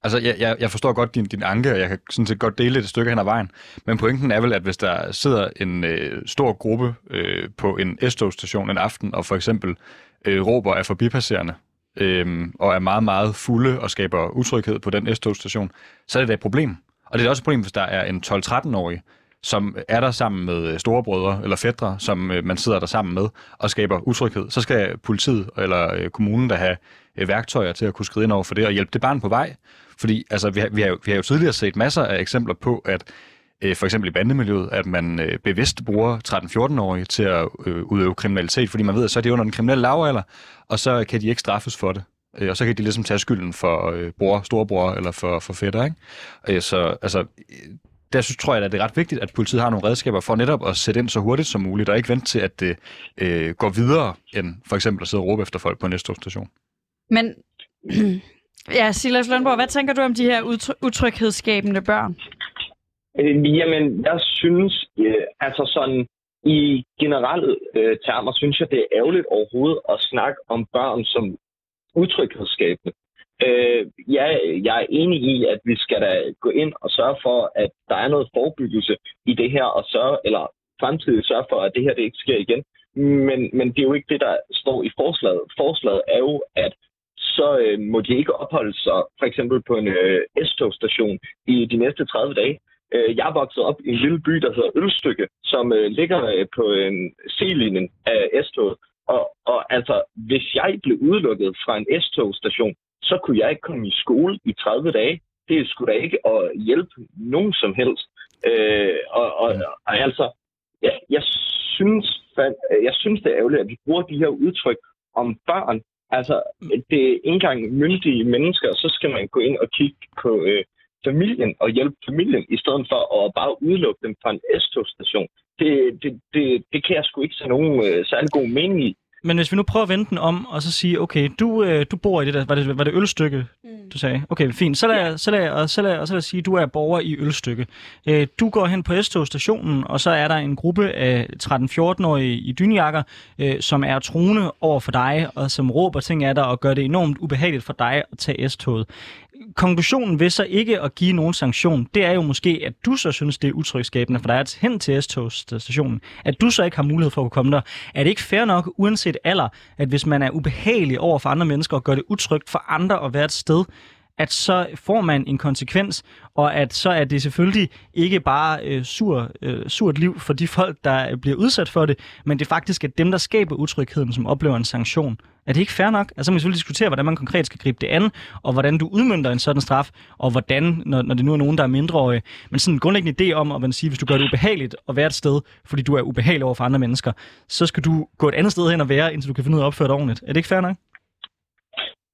Altså, jeg, jeg, jeg forstår godt din, din anke, og jeg kan sådan set godt dele et stykke hen ad vejen. Men pointen er vel, at hvis der sidder en øh, stor gruppe øh, på en S-togstation en aften, og for eksempel øh, råber af forbipasserende, øhm, og er meget, meget fulde og skaber utryghed på den S-togstation, så er det da et problem. Og det er også et problem, hvis der er en 12-13-årig, som er der sammen med øh, storebrødre eller fædre, som øh, man sidder der sammen med og skaber utryghed, så skal politiet eller øh, kommunen der have værktøjer til at kunne skride ind over for det og hjælpe det barn på vej. Fordi altså, vi, har, vi, har, vi har jo tidligere set masser af eksempler på, at Øh, for eksempel i bandemiljøet, at man øh, bevidst bruger 13-14-årige til at øh, udøve kriminalitet, fordi man ved, at så er de under den kriminelle lavalder, og så kan de ikke straffes for det. Og så kan de ligesom tage skylden for bror, storebror eller for, for fætter. Ikke? Så altså, der synes, tror jeg, at det er ret vigtigt, at politiet har nogle redskaber for netop at sætte ind så hurtigt som muligt, og ikke vente til, at det øh, går videre, end for eksempel at sidde og råbe efter folk på en station. Men ja, Silas Lundborg, hvad tænker du om de her utryghedsskabende børn? Øh, jamen, jeg synes, øh, altså sådan i generelle øh, termer, synes jeg, det er ærgerligt overhovedet at snakke om børn som utryghedsskabende. Øh, ja, jeg er enig i, at vi skal da gå ind og sørge for, at der er noget forebyggelse i det her, og sørge, eller fremtidig sørge for, at det her det ikke sker igen. Men, men det er jo ikke det, der står i forslaget. Forslaget er jo, at så øh, må de ikke opholde sig for eksempel på en øh, S-togstation i de næste 30 dage. Øh, jeg voksede op i en lille by, der hedder Ølstykke, som øh, ligger øh, på øh, en C-linjen af S-toget. Og, og altså, hvis jeg blev udelukket fra en S-togstation, så kunne jeg ikke komme i skole i 30 dage. Det skulle da ikke at hjælpe nogen som helst. Øh, og, og, og altså, jeg, jeg, synes, øh, jeg synes, det er ærgerligt, at vi bruger de her udtryk om børn. Altså, det er ikke engang myndige mennesker, så skal man gå ind og kigge på øh, familien og hjælpe familien, i stedet for at bare udelukke dem fra en S-togstation. Det, det, det, det kan jeg sgu ikke se nogen øh, særlig god mening i. Men hvis vi nu prøver at vende den om, og så sige, okay, du, øh, du bor i det der, var det, var det ølstykke, mm. du sagde? Okay, fint. Så lad, ja. så lad, og så lad, og så lad os sige, du er borger i ølstykke. Øh, du går hen på s stationen og så er der en gruppe af 13-14-årige i dynjakker, øh, som er truende over for dig, og som råber ting af dig, og gør det enormt ubehageligt for dig at tage S-toget konklusionen ved så ikke at give nogen sanktion, det er jo måske, at du så synes, det er utrygskabende for dig at hen til S-togsstationen. At du så ikke har mulighed for at komme der. Er det ikke fair nok, uanset alder, at hvis man er ubehagelig over for andre mennesker og gør det utrygt for andre at være et sted, at så får man en konsekvens, og at så er det selvfølgelig ikke bare øh, sur, øh, surt liv for de folk, der øh, bliver udsat for det, men det er faktisk at dem, der skaber utrygheden, som oplever en sanktion. Er det ikke fair nok? Altså, man kan selvfølgelig diskutere, hvordan man konkret skal gribe det an, og hvordan du udmyndter en sådan straf, og hvordan, når, når det nu er nogen, der er mindreårige. Men sådan en grundlæggende idé om, at man siger, hvis du gør det ubehageligt at være et sted, fordi du er ubehagelig over for andre mennesker, så skal du gå et andet sted hen og være, indtil du kan finde ud af at opføre det ordentligt. Er det ikke fair nok?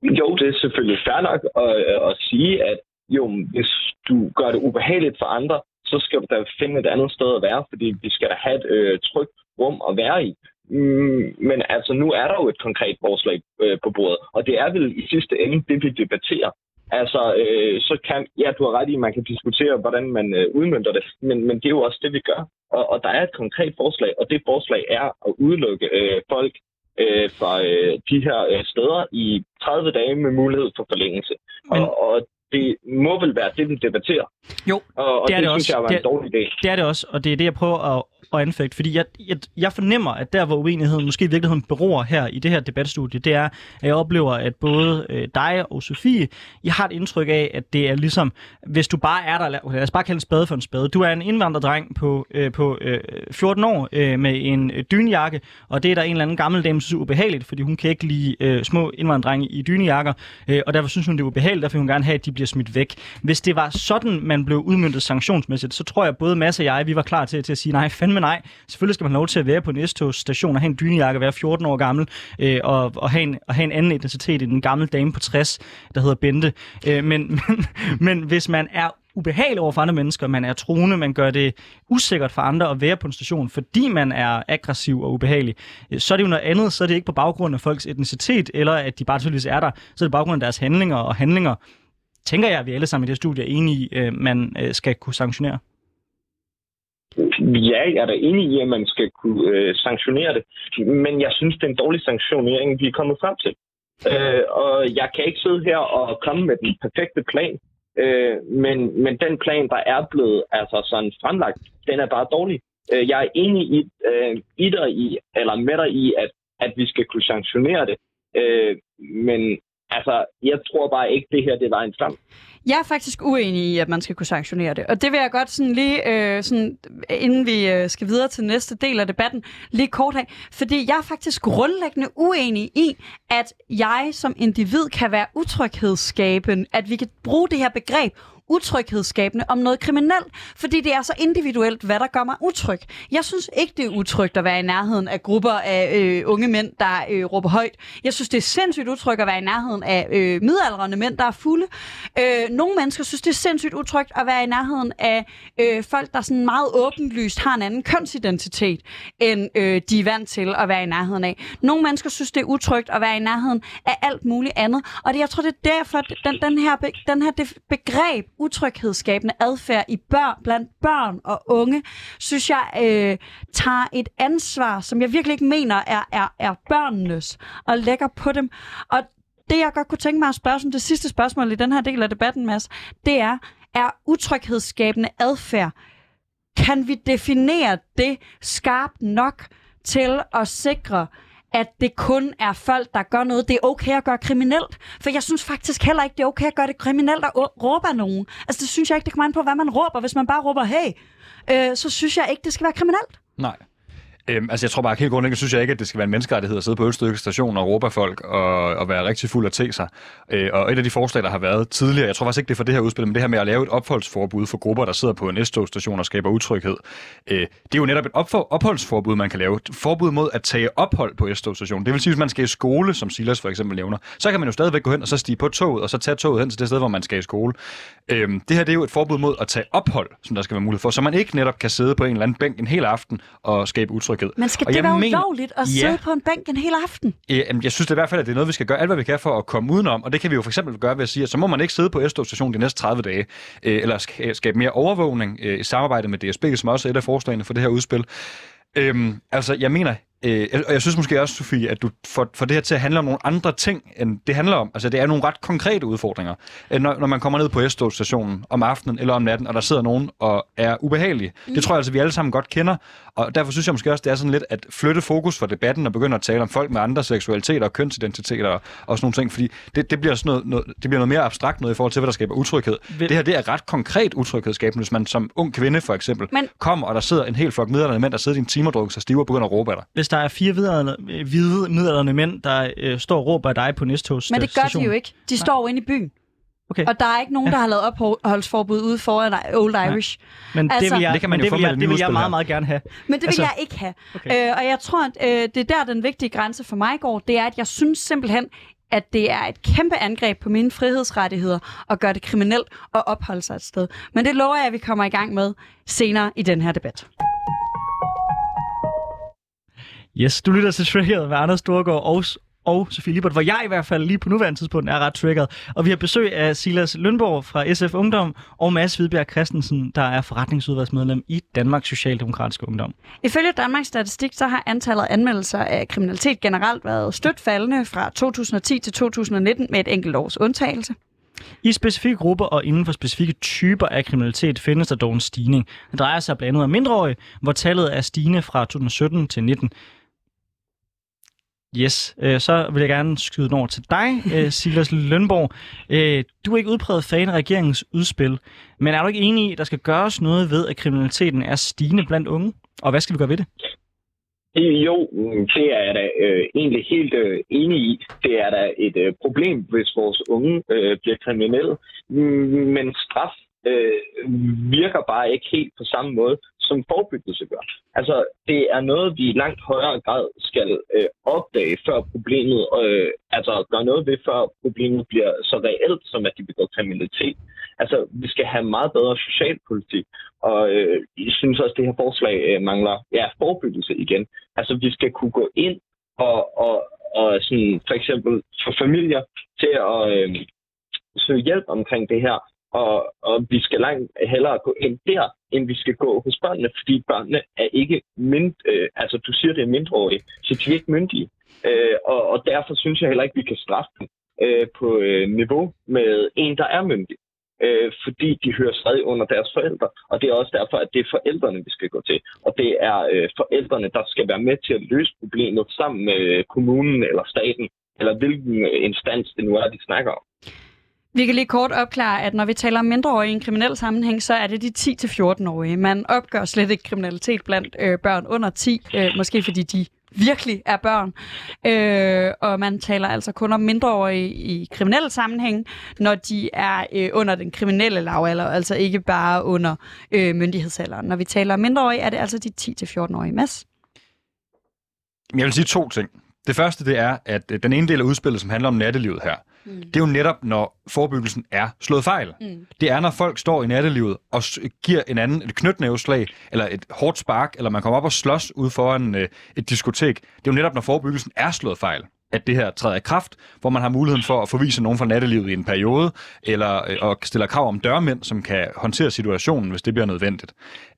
Jo, det er selvfølgelig fair nok at, øh, at sige, at jo, hvis du gør det ubehageligt for andre, så skal du da finde et andet sted at være, fordi vi skal da have et øh, trygt rum at være i. Mm, men altså, nu er der jo et konkret forslag øh, på bordet, og det er vel i sidste ende det, vi debatterer. Altså, øh, så kan, ja, du har ret i, at man kan diskutere, hvordan man øh, udmyndter det, men, men det er jo også det, vi gør. Og, og der er et konkret forslag, og det forslag er at udelukke øh, folk øh, fra øh, de her øh, steder i 30 dage med mulighed for forlængelse. Men... Og, og det må vel være det, vi debatterer. Jo, og, og det er det, det synes også. jeg var det, en dårlig idé. Det er det også, og det er det, jeg prøver at at anfægte, fordi jeg, jeg, jeg fornemmer, at der, hvor uenigheden måske i virkeligheden beror her i det her debatstudie, det er, at jeg oplever, at både øh, dig og Sofie, jeg har et indtryk af, at det er ligesom, hvis du bare er der, lad os bare kalde en spade for en spade. Du er en indvandrerdreng på, øh, på øh, 14 år øh, med en øh, dynejakke, og det er der en eller anden gammel dame, synes er ubehageligt, fordi hun kan ikke lide øh, små indvandrerdrenge i dynejakker, øh, og derfor synes hun, det er ubehageligt, derfor vil hun gerne have, at de bliver smidt væk. Hvis det var sådan, man blev udmyndtet sanktionsmæssigt, så tror jeg, både Mads og jeg, vi var klar til, til at sige, nej, fandme nej, selvfølgelig skal man have lov til at være på en S-togsstation og have en dynejakke, være 14 år gammel, øh, og, og, have en, og have en anden identitet end en gammel dame på 60, der hedder Bente. Øh, men, men, men hvis man er ubehagelig over for andre mennesker, man er troende, man gør det usikkert for andre at være på en station, fordi man er aggressiv og ubehagelig, øh, så er det jo noget andet, så er det ikke på baggrund af folks etnicitet, eller at de bare tydeligvis er der, så er det på baggrund af deres handlinger, og handlinger tænker jeg, at vi alle sammen i det studie er enige i, øh, man øh, skal kunne sanktionere. Ja, jeg er da enig i, at man skal kunne øh, sanktionere det. Men jeg synes, det er en dårlig sanktionering, vi er kommet frem til. Øh, og jeg kan ikke sidde her og komme med den perfekte plan. Øh, men, men den plan, der er blevet altså sådan fremlagt, den er bare dårlig. Øh, jeg er enig i, øh, i dig i, eller med dig i, at, at vi skal kunne sanktionere det. Øh, men altså, jeg tror bare ikke, det her det var en frem. Jeg er faktisk uenig i, at man skal kunne sanktionere det. Og det vil jeg godt sådan lige, øh, sådan, inden vi øh, skal videre til næste del af debatten, lige kort af. Fordi jeg er faktisk grundlæggende uenig i, at jeg som individ kan være utryghedsskabende. At vi kan bruge det her begreb utryghedsskabende om noget kriminelt, fordi det er så individuelt, hvad der gør mig utryg. Jeg synes ikke, det er utrygt at være i nærheden af grupper af øh, unge mænd, der øh, råber højt. Jeg synes, det er sindssygt utrygt at være i nærheden af øh, midaldrende mænd, der er fulde. Øh, nogle mennesker synes, det er sindssygt utrygt at være i nærheden af øh, folk, der sådan meget åbenlyst har en anden kønsidentitet, end øh, de er vant til at være i nærheden af. Nogle mennesker synes, det er utrygt at være i nærheden af alt muligt andet. Og det, jeg tror, det er derfor, den, den her, den her begreb utryghedsskabende adfærd i børn, blandt børn og unge, synes jeg øh, tager et ansvar, som jeg virkelig ikke mener er, er, er børnenes, og lægger på dem. Og det, jeg godt kunne tænke mig at spørge som det sidste spørgsmål i den her del af debatten, Mads, det er, er utryghedsskabende adfærd, kan vi definere det skarpt nok til at sikre, at det kun er folk, der gør noget, det er okay at gøre kriminelt. For jeg synes faktisk heller ikke, det er okay at gøre det kriminelt at råbe nogen. Altså det synes jeg ikke, det kommer an på, hvad man råber. Hvis man bare råber, hey, øh, så synes jeg ikke, det skal være kriminelt. Nej. Øhm, altså jeg tror bare helt grundlæggende, synes jeg ikke, at det skal være en menneskerettighed at sidde på Ølstykke station og råbe folk og, og være rigtig fuld af te sig. Øh, og et af de forslag, der har været tidligere, jeg tror faktisk ikke, det er for det her udspil, men det her med at lave et opholdsforbud for grupper, der sidder på en S-togstation og skaber utryghed. Øh, det er jo netop et op- opholdsforbud, man kan lave. Et forbud mod at tage ophold på s station. Det vil sige, hvis man skal i skole, som Silas for eksempel nævner, så kan man jo stadigvæk gå hen og så stige på toget, og så tage toget hen til det sted, hvor man skal i skole. Øh, det her det er jo et forbud mod at tage ophold, som der skal være mulighed for, så man ikke netop kan sidde på en eller anden bænk en hel aften og skabe utryghed. Men skal og det være mener, ulovligt at ja, sidde på en bænk en hel aften? Øh, jeg synes det i hvert fald, at det er noget, vi skal gøre alt, hvad vi kan for at komme udenom. Og det kan vi jo for eksempel gøre ved at sige, at så må man ikke sidde på s stationen de næste 30 dage, øh, eller skabe mere overvågning øh, i samarbejde med DSB, som også er et af forslagene for det her udspil. Øhm, altså, jeg mener, Øh, og jeg synes måske også, Sofie, at du får, får det her til at handle om nogle andre ting, end det handler om. Altså, det er nogle ret konkrete udfordringer. Øh, når, når man kommer ned på s stationen om aftenen eller om natten, og der sidder nogen og er ubehagelige. Mm. Det tror jeg altså, vi alle sammen godt kender. Og derfor synes jeg måske også, det er sådan lidt at flytte fokus for debatten og begynde at tale om folk med andre seksualiteter og kønsidentiteter og, og sådan nogle ting. Fordi det, det, bliver sådan noget, noget, det bliver noget mere abstrakt noget i forhold til, hvad der skaber utryghed. Vil... Det her det er ret konkret utryghedsskabende, hvis man som ung kvinde for eksempel Men... kommer, og der sidder en helt flok middelalderne mænd, der sidder i en timer og så stive og begynder at råbe af dig. Hvis der er fire hvide middelalderne mænd, der øh, står og råber af dig på næsttogs Men det gør de jo ikke. De står jo inde i byen. Okay. Og der er ikke nogen, ja. der har lavet opholdsforbud ude foran Old Irish. Nej. Men altså, det vil jeg, det kan man jo det vil jeg, det vil jeg meget, meget gerne have. Men det vil Altså- jeg ikke have. Okay. Øh, og jeg tror, at øh, det er der, den vigtige grænse for mig går. Det er, at jeg synes simpelthen, at det er et kæmpe angreb på mine frihedsrettigheder at gøre det kriminelt at opholde sig et sted. Men det lover jeg, at vi kommer i gang med senere i den her debat. Yes, du lytter til Triggered med Anders Storgård og, og Sofie Libert, hvor jeg i hvert fald lige på nuværende tidspunkt er ret triggered. Og vi har besøg af Silas Lønborg fra SF Ungdom og Mads Hvidbjerg Christensen, der er forretningsudvalgsmedlem i Danmarks Socialdemokratiske Ungdom. Ifølge Danmarks Statistik, så har antallet af anmeldelser af kriminalitet generelt været stødt faldende fra 2010 til 2019 med et enkelt års undtagelse. I specifikke grupper og inden for specifikke typer af kriminalitet findes der dog en stigning. Det drejer sig blandt andet om mindreårige, hvor tallet er stigende fra 2017 til 19. Yes, øh, så vil jeg gerne skyde den over til dig, øh, Silas Lønborg. Øh, du er ikke udpræget fan af regeringens udspil, men er du ikke enig i, at der skal gøres noget ved, at kriminaliteten er stigende blandt unge? Og hvad skal vi gøre ved det? Jo, det er jeg da øh, egentlig helt øh, enig i. Det er da et øh, problem, hvis vores unge øh, bliver kriminelle. Mm, Men straf øh, virker bare ikke helt på samme måde, som forebyggelse gør. Altså, det er noget, vi i langt højere grad skal øh, opdage, før problemet, øh, altså gøre noget ved, før problemet bliver så reelt, som at de begår kriminalitet. Altså, vi skal have meget bedre socialpolitik, og øh, jeg synes også, at det her forslag øh, mangler ja, forebyggelse igen. Altså, vi skal kunne gå ind og, og, og sådan, for eksempel få familier til at øh, søge hjælp omkring det her, og, og vi skal langt hellere gå ind der, end vi skal gå hos børnene, fordi børnene er ikke mind, øh, altså du siger, det er mindreårige, så de er ikke myndige. Øh, og, og derfor synes jeg heller ikke, vi kan straffe dem øh, på øh, niveau med en, der er myndig. Øh, fordi de hører stadig under deres forældre. Og det er også derfor, at det er forældrene, vi skal gå til. Og det er øh, forældrene, der skal være med til at løse problemet sammen med kommunen eller staten, eller hvilken øh, instans det nu er, de snakker om. Vi kan lige kort opklare, at når vi taler om mindreårige i en kriminel sammenhæng, så er det de 10-14-årige. Man opgør slet ikke kriminalitet blandt øh, børn under 10, øh, måske fordi de virkelig er børn. Øh, og man taler altså kun om mindreårige i kriminelle sammenhæng, når de er øh, under den kriminelle lavalder, altså ikke bare under øh, myndighedsalderen. Når vi taler om mindreårige, er det altså de 10-14-årige. Mads? Jeg vil sige to ting. Det første, det er, at øh, den ene del af udspillet, som handler om nattelivet her, mm. det er jo netop, når forebyggelsen er slået fejl. Mm. Det er, når folk står i nattelivet og giver en anden et knytnæveslag, eller et hårdt spark, eller man kommer op og slås ud foran øh, et diskotek. Det er jo netop, når forebyggelsen er slået fejl at det her træder i kraft, hvor man har muligheden for at forvise nogen fra nattelivet i en periode, eller øh, og stiller krav om dørmænd, som kan håndtere situationen, hvis det bliver nødvendigt.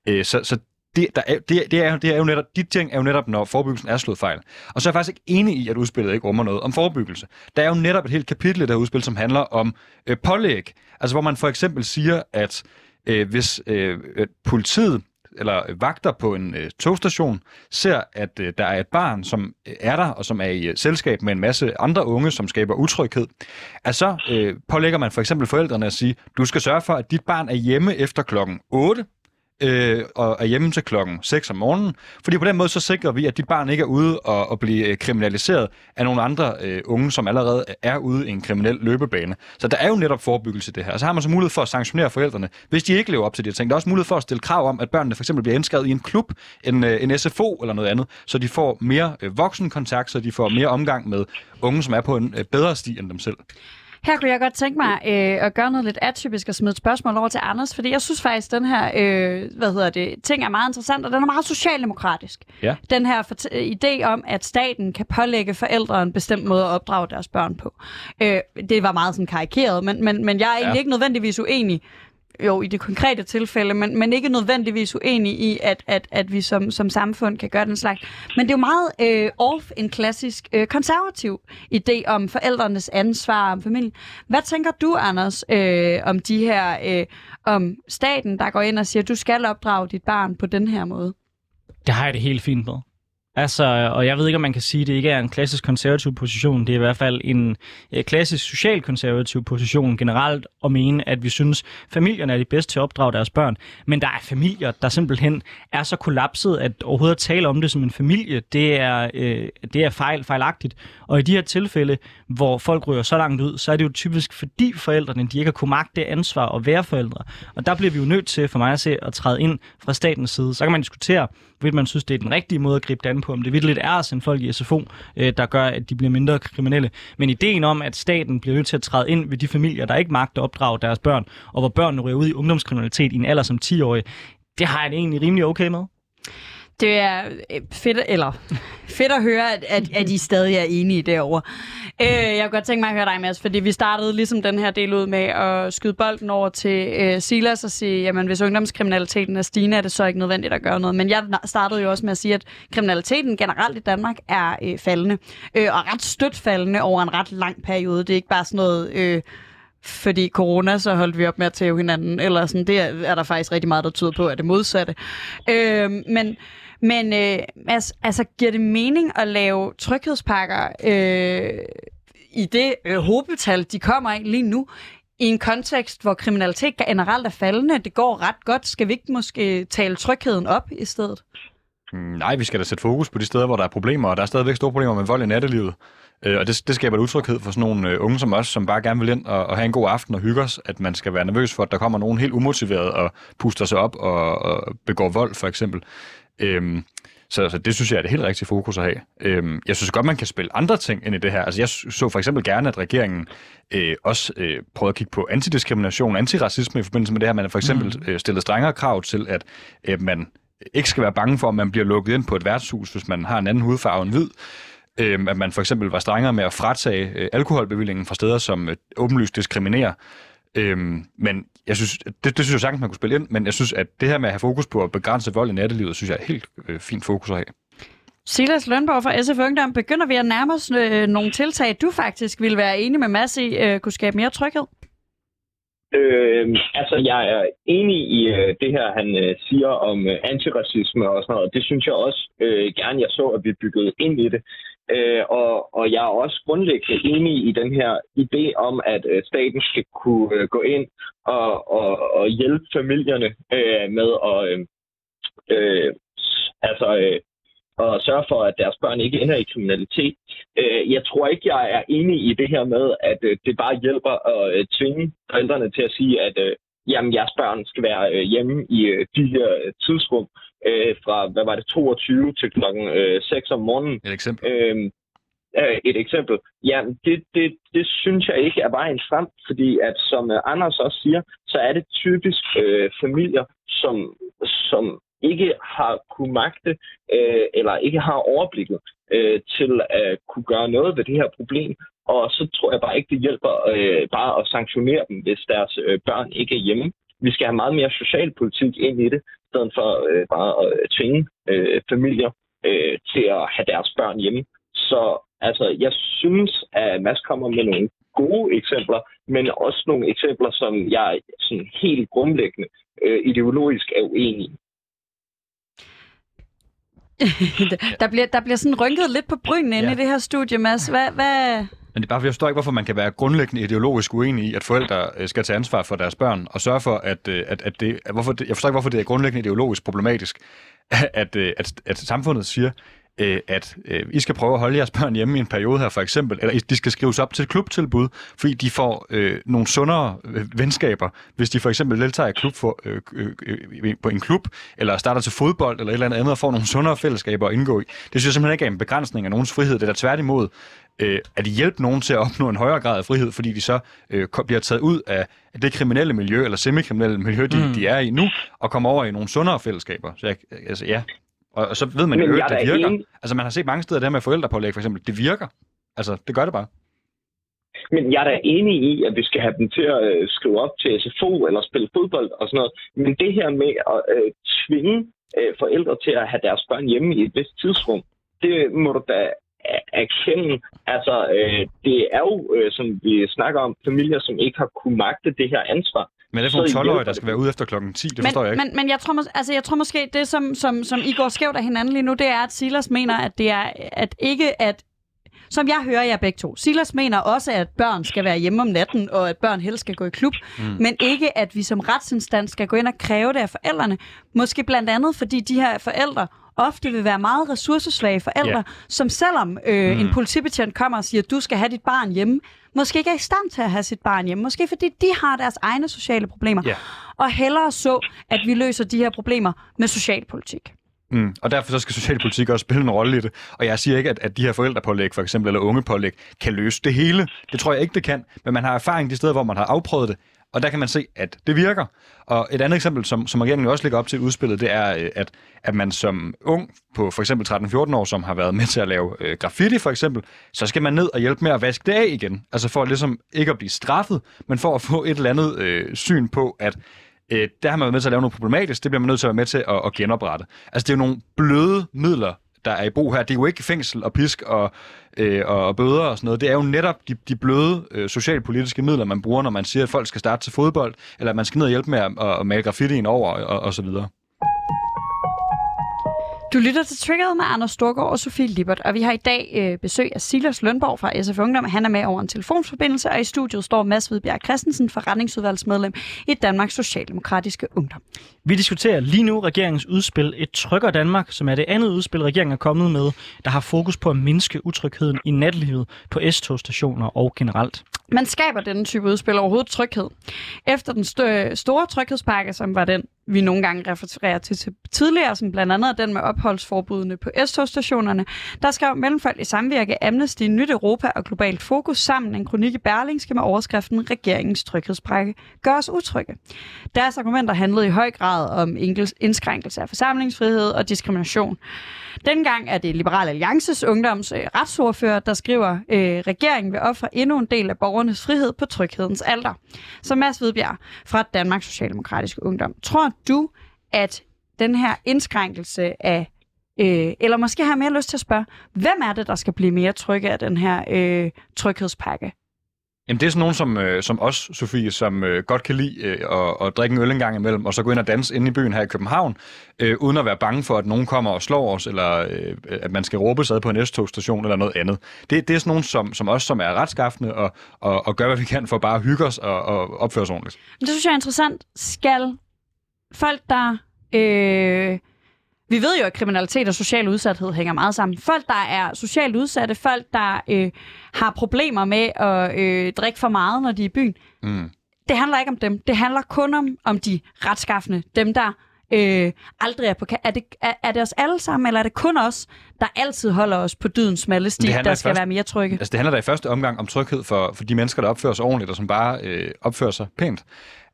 Øh, så, så det, der er, det, det, er, det er jo netop, de ting er jo netop, når forebyggelsen er slået fejl. Og så er jeg faktisk ikke enig i, at udspillet ikke rummer noget om forebyggelse. Der er jo netop et helt kapitel i det her udspil, som handler om øh, pålæg. Altså hvor man for eksempel siger, at øh, hvis øh, politiet eller vagter på en øh, togstation ser, at øh, der er et barn, som øh, er der, og som er i øh, selskab med en masse andre unge, som skaber utryghed, at så øh, pålægger man for eksempel forældrene at sige, du skal sørge for, at dit barn er hjemme efter klokken 8, øh, og er hjemme til klokken 6 om morgenen. Fordi på den måde så sikrer vi, at dit barn ikke er ude og, og blive øh, kriminaliseret af nogle andre øh, unge, som allerede er ude i en kriminel løbebane. Så der er jo netop forebyggelse i det her. Og så har man så mulighed for at sanktionere forældrene, hvis de ikke lever op til de her ting. Der er også mulighed for at stille krav om, at børnene for eksempel bliver indskrevet i en klub, en, øh, en SFO eller noget andet, så de får mere øh, voksenkontakt, så de får mere omgang med unge, som er på en øh, bedre sti end dem selv. Her kunne jeg godt tænke mig øh, at gøre noget lidt atypisk og smide et spørgsmål over til Anders, fordi jeg synes faktisk, at den her øh, hvad hedder det, ting er meget interessant, og den er meget socialdemokratisk. Ja. Den her idé om, at staten kan pålægge forældre en bestemt måde at opdrage deres børn på. Øh, det var meget sådan karikeret, men, men, men jeg er egentlig Ja. ikke nødvendigvis uenig jo i det konkrete tilfælde, men, men ikke nødvendigvis uenig i, at, at, at vi som, som samfund kan gøre den slags. Men det er jo meget øh, off en klassisk øh, konservativ idé om forældrenes ansvar om familien. Hvad tænker du, Anders, øh, om de her, øh, om staten, der går ind og siger, du skal opdrage dit barn på den her måde? Det har jeg det helt fint med. Altså, og jeg ved ikke, om man kan sige, at det ikke er en klassisk konservativ position. Det er i hvert fald en øh, klassisk socialkonservativ position generelt at mene, at vi synes, familierne er de bedste til at opdrage deres børn. Men der er familier, der simpelthen er så kollapset, at overhovedet at tale om det som en familie, det er, øh, det er fejl, fejlagtigt. Og i de her tilfælde, hvor folk ryger så langt ud, så er det jo typisk fordi forældrene, de ikke har kunnet magte ansvar at være forældre. Og der bliver vi jo nødt til, for mig at se, at træde ind fra statens side. Så kan man diskutere, hvorvidt man synes, det er den rigtige måde at gribe det an på, om det virkelig er at sende folk i SFO, øh, der gør, at de bliver mindre kriminelle. Men ideen om, at staten bliver nødt til at træde ind ved de familier, der ikke magter at opdrage deres børn, og hvor børnene ryger ud i ungdomskriminalitet i en alder som 10-årig, det har jeg det egentlig rimelig okay med. Det er øh, fedt, eller fedt at høre, at, at, at I stadig er enige derovre. Øh, jeg kunne godt tænke mig at høre dig, Mads, fordi vi startede ligesom den her del ud med at skyde bolden over til øh, Silas og sige, jamen hvis ungdomskriminaliteten er stigende, er det så ikke nødvendigt at gøre noget. Men jeg startede jo også med at sige, at kriminaliteten generelt i Danmark er øh, faldende, øh, og ret stødt faldende over en ret lang periode. Det er ikke bare sådan noget... Øh, fordi corona, så holdt vi op med at tæve hinanden, eller sådan, det er, er der faktisk rigtig meget, der tyder på, at det modsatte. Øh, men men øh, altså, altså, giver det mening at lave tryghedspakker øh, i det øh, hobetal, de kommer af lige nu, i en kontekst, hvor kriminalitet generelt er faldende, det går ret godt, skal vi ikke måske tale trygheden op i stedet? Mm, nej, vi skal da sætte fokus på de steder, hvor der er problemer, og der er stadigvæk store problemer med vold i nattelivet. Øh, og det, det skaber et utryghed for sådan nogle øh, unge som os, som bare gerne vil ind og, og have en god aften og hygge os, at man skal være nervøs for, at der kommer nogen helt umotiveret og puster sig op og, og begår vold, for eksempel. Øhm, så, så det synes jeg er det helt rigtige fokus at have. Øhm, jeg synes godt, man kan spille andre ting ind i det her. Altså jeg så for eksempel gerne, at regeringen øh, også øh, prøvede at kigge på antidiskrimination, antiracisme i forbindelse med det her. Man har for eksempel mm. øh, stillet strengere krav til, at øh, man ikke skal være bange for, at man bliver lukket ind på et værtshus, hvis man har en anden hudfarve end hvid. Øh, at man for eksempel var strengere med at fratage øh, alkoholbevillingen fra steder, som øh, åbenlyst diskriminerer. Øhm, men jeg synes, det, det synes jeg sagtens, man kunne spille ind, men jeg synes, at det her med at have fokus på at begrænse vold i nattelivet, synes jeg er helt øh, fint fokus at have. Silas Lønborg fra SF Ungdom, begynder vi at nærme os øh, nogle tiltag, du faktisk vil være enig med Mads i, øh, kunne skabe mere tryghed? Øh, altså, jeg er enig i øh, det her, han øh, siger om øh, antiracisme og sådan noget. Det synes jeg også øh, gerne, jeg så, at vi byggede ind i det. Øh, og, og jeg er også grundlæggende enig i den her idé om, at øh, staten skal kunne øh, gå ind og, og, og hjælpe familierne øh, med at øh, øh, altså, øh, og sørge for, at deres børn ikke ender i kriminalitet. Øh, jeg tror ikke, jeg er enig i det her med, at øh, det bare hjælper at øh, tvinge forældrene til at sige, at øh, jamen, jeres børn skal være øh, hjemme i øh, de her øh, tidsrum øh, fra, hvad var det, 22 til klokken øh, 6 om morgenen. Et eksempel. Øh, et eksempel. Ja, det, det, det synes jeg ikke er vejen frem, fordi at som Anders også siger, så er det typisk øh, familier, som, som ikke har kunne magte øh, eller ikke har overblikket øh, til at kunne gøre noget ved det her problem. Og så tror jeg bare ikke, det hjælper øh, bare at sanktionere dem, hvis deres øh, børn ikke er hjemme. Vi skal have meget mere socialpolitik ind i det, stedet for øh, bare at tvinge øh, familier øh, til at have deres børn hjemme. Så altså, jeg synes, at Mads kommer med nogle gode eksempler, men også nogle eksempler, som jeg sådan helt grundlæggende øh, ideologisk er uenig i. der, bliver, der bliver sådan rynket lidt på brynen inde ja. i det her studie, Mads. Hvad, hvad, men det er bare, for jeg forstår ikke, hvorfor man kan være grundlæggende ideologisk uenig i, at forældre øh, skal tage ansvar for deres børn, og sørge for, at, øh, at, at det... Hvorfor det jeg forstår ikke, hvorfor det er grundlæggende ideologisk problematisk, at, at, at, at samfundet siger, øh, at øh, I skal prøve at holde jeres børn hjemme i en periode her, for eksempel, eller de skal skrives op til et klubtilbud, fordi de får øh, nogle sundere øh, venskaber, hvis de for eksempel deltager i klub for, øh, øh, øh, på en klub, eller starter til fodbold, eller et eller andet, og får nogle sundere fællesskaber at indgå i. Det synes jeg simpelthen ikke er en begrænsning af nogens frihed. Det er da tværtimod øh, at de hjælper nogen til at opnå en højere grad af frihed, fordi de så øh, bliver taget ud af det kriminelle miljø, eller semikriminelle miljø, de, mm. de er i nu, og kommer over i nogle sundere fællesskaber. Så jeg, altså, ja, og, og så ved man jo, at det virker. En... Altså man har set mange steder det her med forældrepålæg for eksempel. Det virker. Altså det gør det bare. Men jeg er da enig i, at vi skal have dem til at øh, skrive op til SFO eller spille fodbold og sådan noget. Men det her med at øh, tvinge øh, forældre til at have deres børn hjemme i et vist tidsrum, det må du da erkende. Altså, øh, det er jo, øh, som vi snakker om, familier, som ikke har kunnet magte det her ansvar. Men det er for nogle 12-årige, der skal være ude efter klokken 10, det men, forstår jeg ikke. Men, men jeg, tror, mås- altså, jeg tror måske, det som, som, som I går skævt af hinanden lige nu, det er, at Silas mener, at det er at ikke at som jeg hører jer begge to. Silas mener også, at børn skal være hjemme om natten, og at børn helst skal gå i klub, mm. men ikke, at vi som retsinstans skal gå ind og kræve det af forældrene. Måske blandt andet, fordi de her forældre ofte vil være meget ressourcesvage forældre, yeah. som selvom øh, mm. en politibetjent kommer og siger, at du skal have dit barn hjemme, måske ikke er i stand til at have sit barn hjemme. Måske fordi de har deres egne sociale problemer. Yeah. Og hellere så, at vi løser de her problemer med socialpolitik. Mm. Og derfor så skal socialpolitik også spille en rolle i det. Og jeg siger ikke, at, at de her forældrepålæg, for eksempel, eller ungepålæg, kan løse det hele. Det tror jeg ikke, det kan. Men man har erfaring de steder, hvor man har afprøvet det. Og der kan man se, at det virker. Og et andet eksempel, som, som regeringen også ligger op til udspillet, det er, øh, at, at man som ung på for eksempel 13-14 år, som har været med til at lave øh, graffiti for eksempel, så skal man ned og hjælpe med at vaske det af igen. Altså for ligesom ikke at blive straffet, men for at få et eller andet øh, syn på, at øh, der har man været med til at lave noget problematisk, det bliver man nødt til at være med til at, at genoprette. Altså det er jo nogle bløde midler, der er i brug her. Det er jo ikke fængsel og pisk og, øh, og bøder og sådan noget. Det er jo netop de, de bløde øh, socialpolitiske midler, man bruger, når man siger, at folk skal starte til fodbold, eller at man skal ned og hjælpe med at, at, at male graffitien over og, og så videre. Du lytter til Triggeret med Anders Storgård og Sofie Libert, og vi har i dag øh, besøg af Silas Lønborg fra SF Ungdom. Han er med over en telefonsforbindelse, og i studiet står Mads Hvidbjerg Christensen, forretningsudvalgsmedlem i Danmarks Socialdemokratiske Ungdom. Vi diskuterer lige nu regeringens udspil Et Trykker Danmark, som er det andet udspil, regeringen er kommet med, der har fokus på at mindske utrygheden i natlivet på S-togstationer og generelt. Man skaber denne type udspil overhovedet tryghed. Efter den stø- store tryghedspakke, som var den, vi nogle gange refererer til, til tidligere, som blandt andet den med opholdsforbudene på S-togstationerne, der skrev Mellemfolk i samvirke Amnesty Nyt Europa og Globalt Fokus sammen en kronik i Berlingske med overskriften Regeringens tryghedspakke gør os utrygge. Deres argumenter handlede i høj grad om indskrænkelse af forsamlingsfrihed og diskrimination. Dengang er det Liberal Alliances ungdoms øh, retsordfører, der skriver, øh, regeringen vil ofre endnu en del af borgernes frihed på tryghedens alder. Så Mads Hvidbjerg fra Danmarks Socialdemokratiske Ungdom. Tror du, at den her indskrænkelse af Øh, eller måske har jeg mere lyst til at spørge, hvem er det, der skal blive mere trygge af den her øh, tryghedspakke? Jamen, det er sådan nogen som, øh, som os, Sofie, som øh, godt kan lide øh, at, at drikke en øl en gang imellem, og så gå ind og danse inde i byen her i København, øh, uden at være bange for, at nogen kommer og slår os, eller øh, at man skal råbe sig på en S-togstation eller noget andet. Det, det er sådan nogen som, som os, som er retskaffende og, og, og gør, hvad vi kan for bare at hygge os og, og opføre os ordentligt. Det synes jeg er interessant. Skal folk, der... Øh vi ved jo, at kriminalitet og social udsathed hænger meget sammen. Folk, der er socialt udsatte, folk, der øh, har problemer med at øh, drikke for meget, når de er i byen, mm. det handler ikke om dem. Det handler kun om, om de retskaffende. Dem, der øh, aldrig er på er det, er, er det os alle sammen, eller er det kun os, der altid holder os på dydens smalle sti, der skal første, være mere trygge? Altså, det handler da i første omgang om tryghed for, for de mennesker, der opfører sig ordentligt, og som bare øh, opfører sig pænt.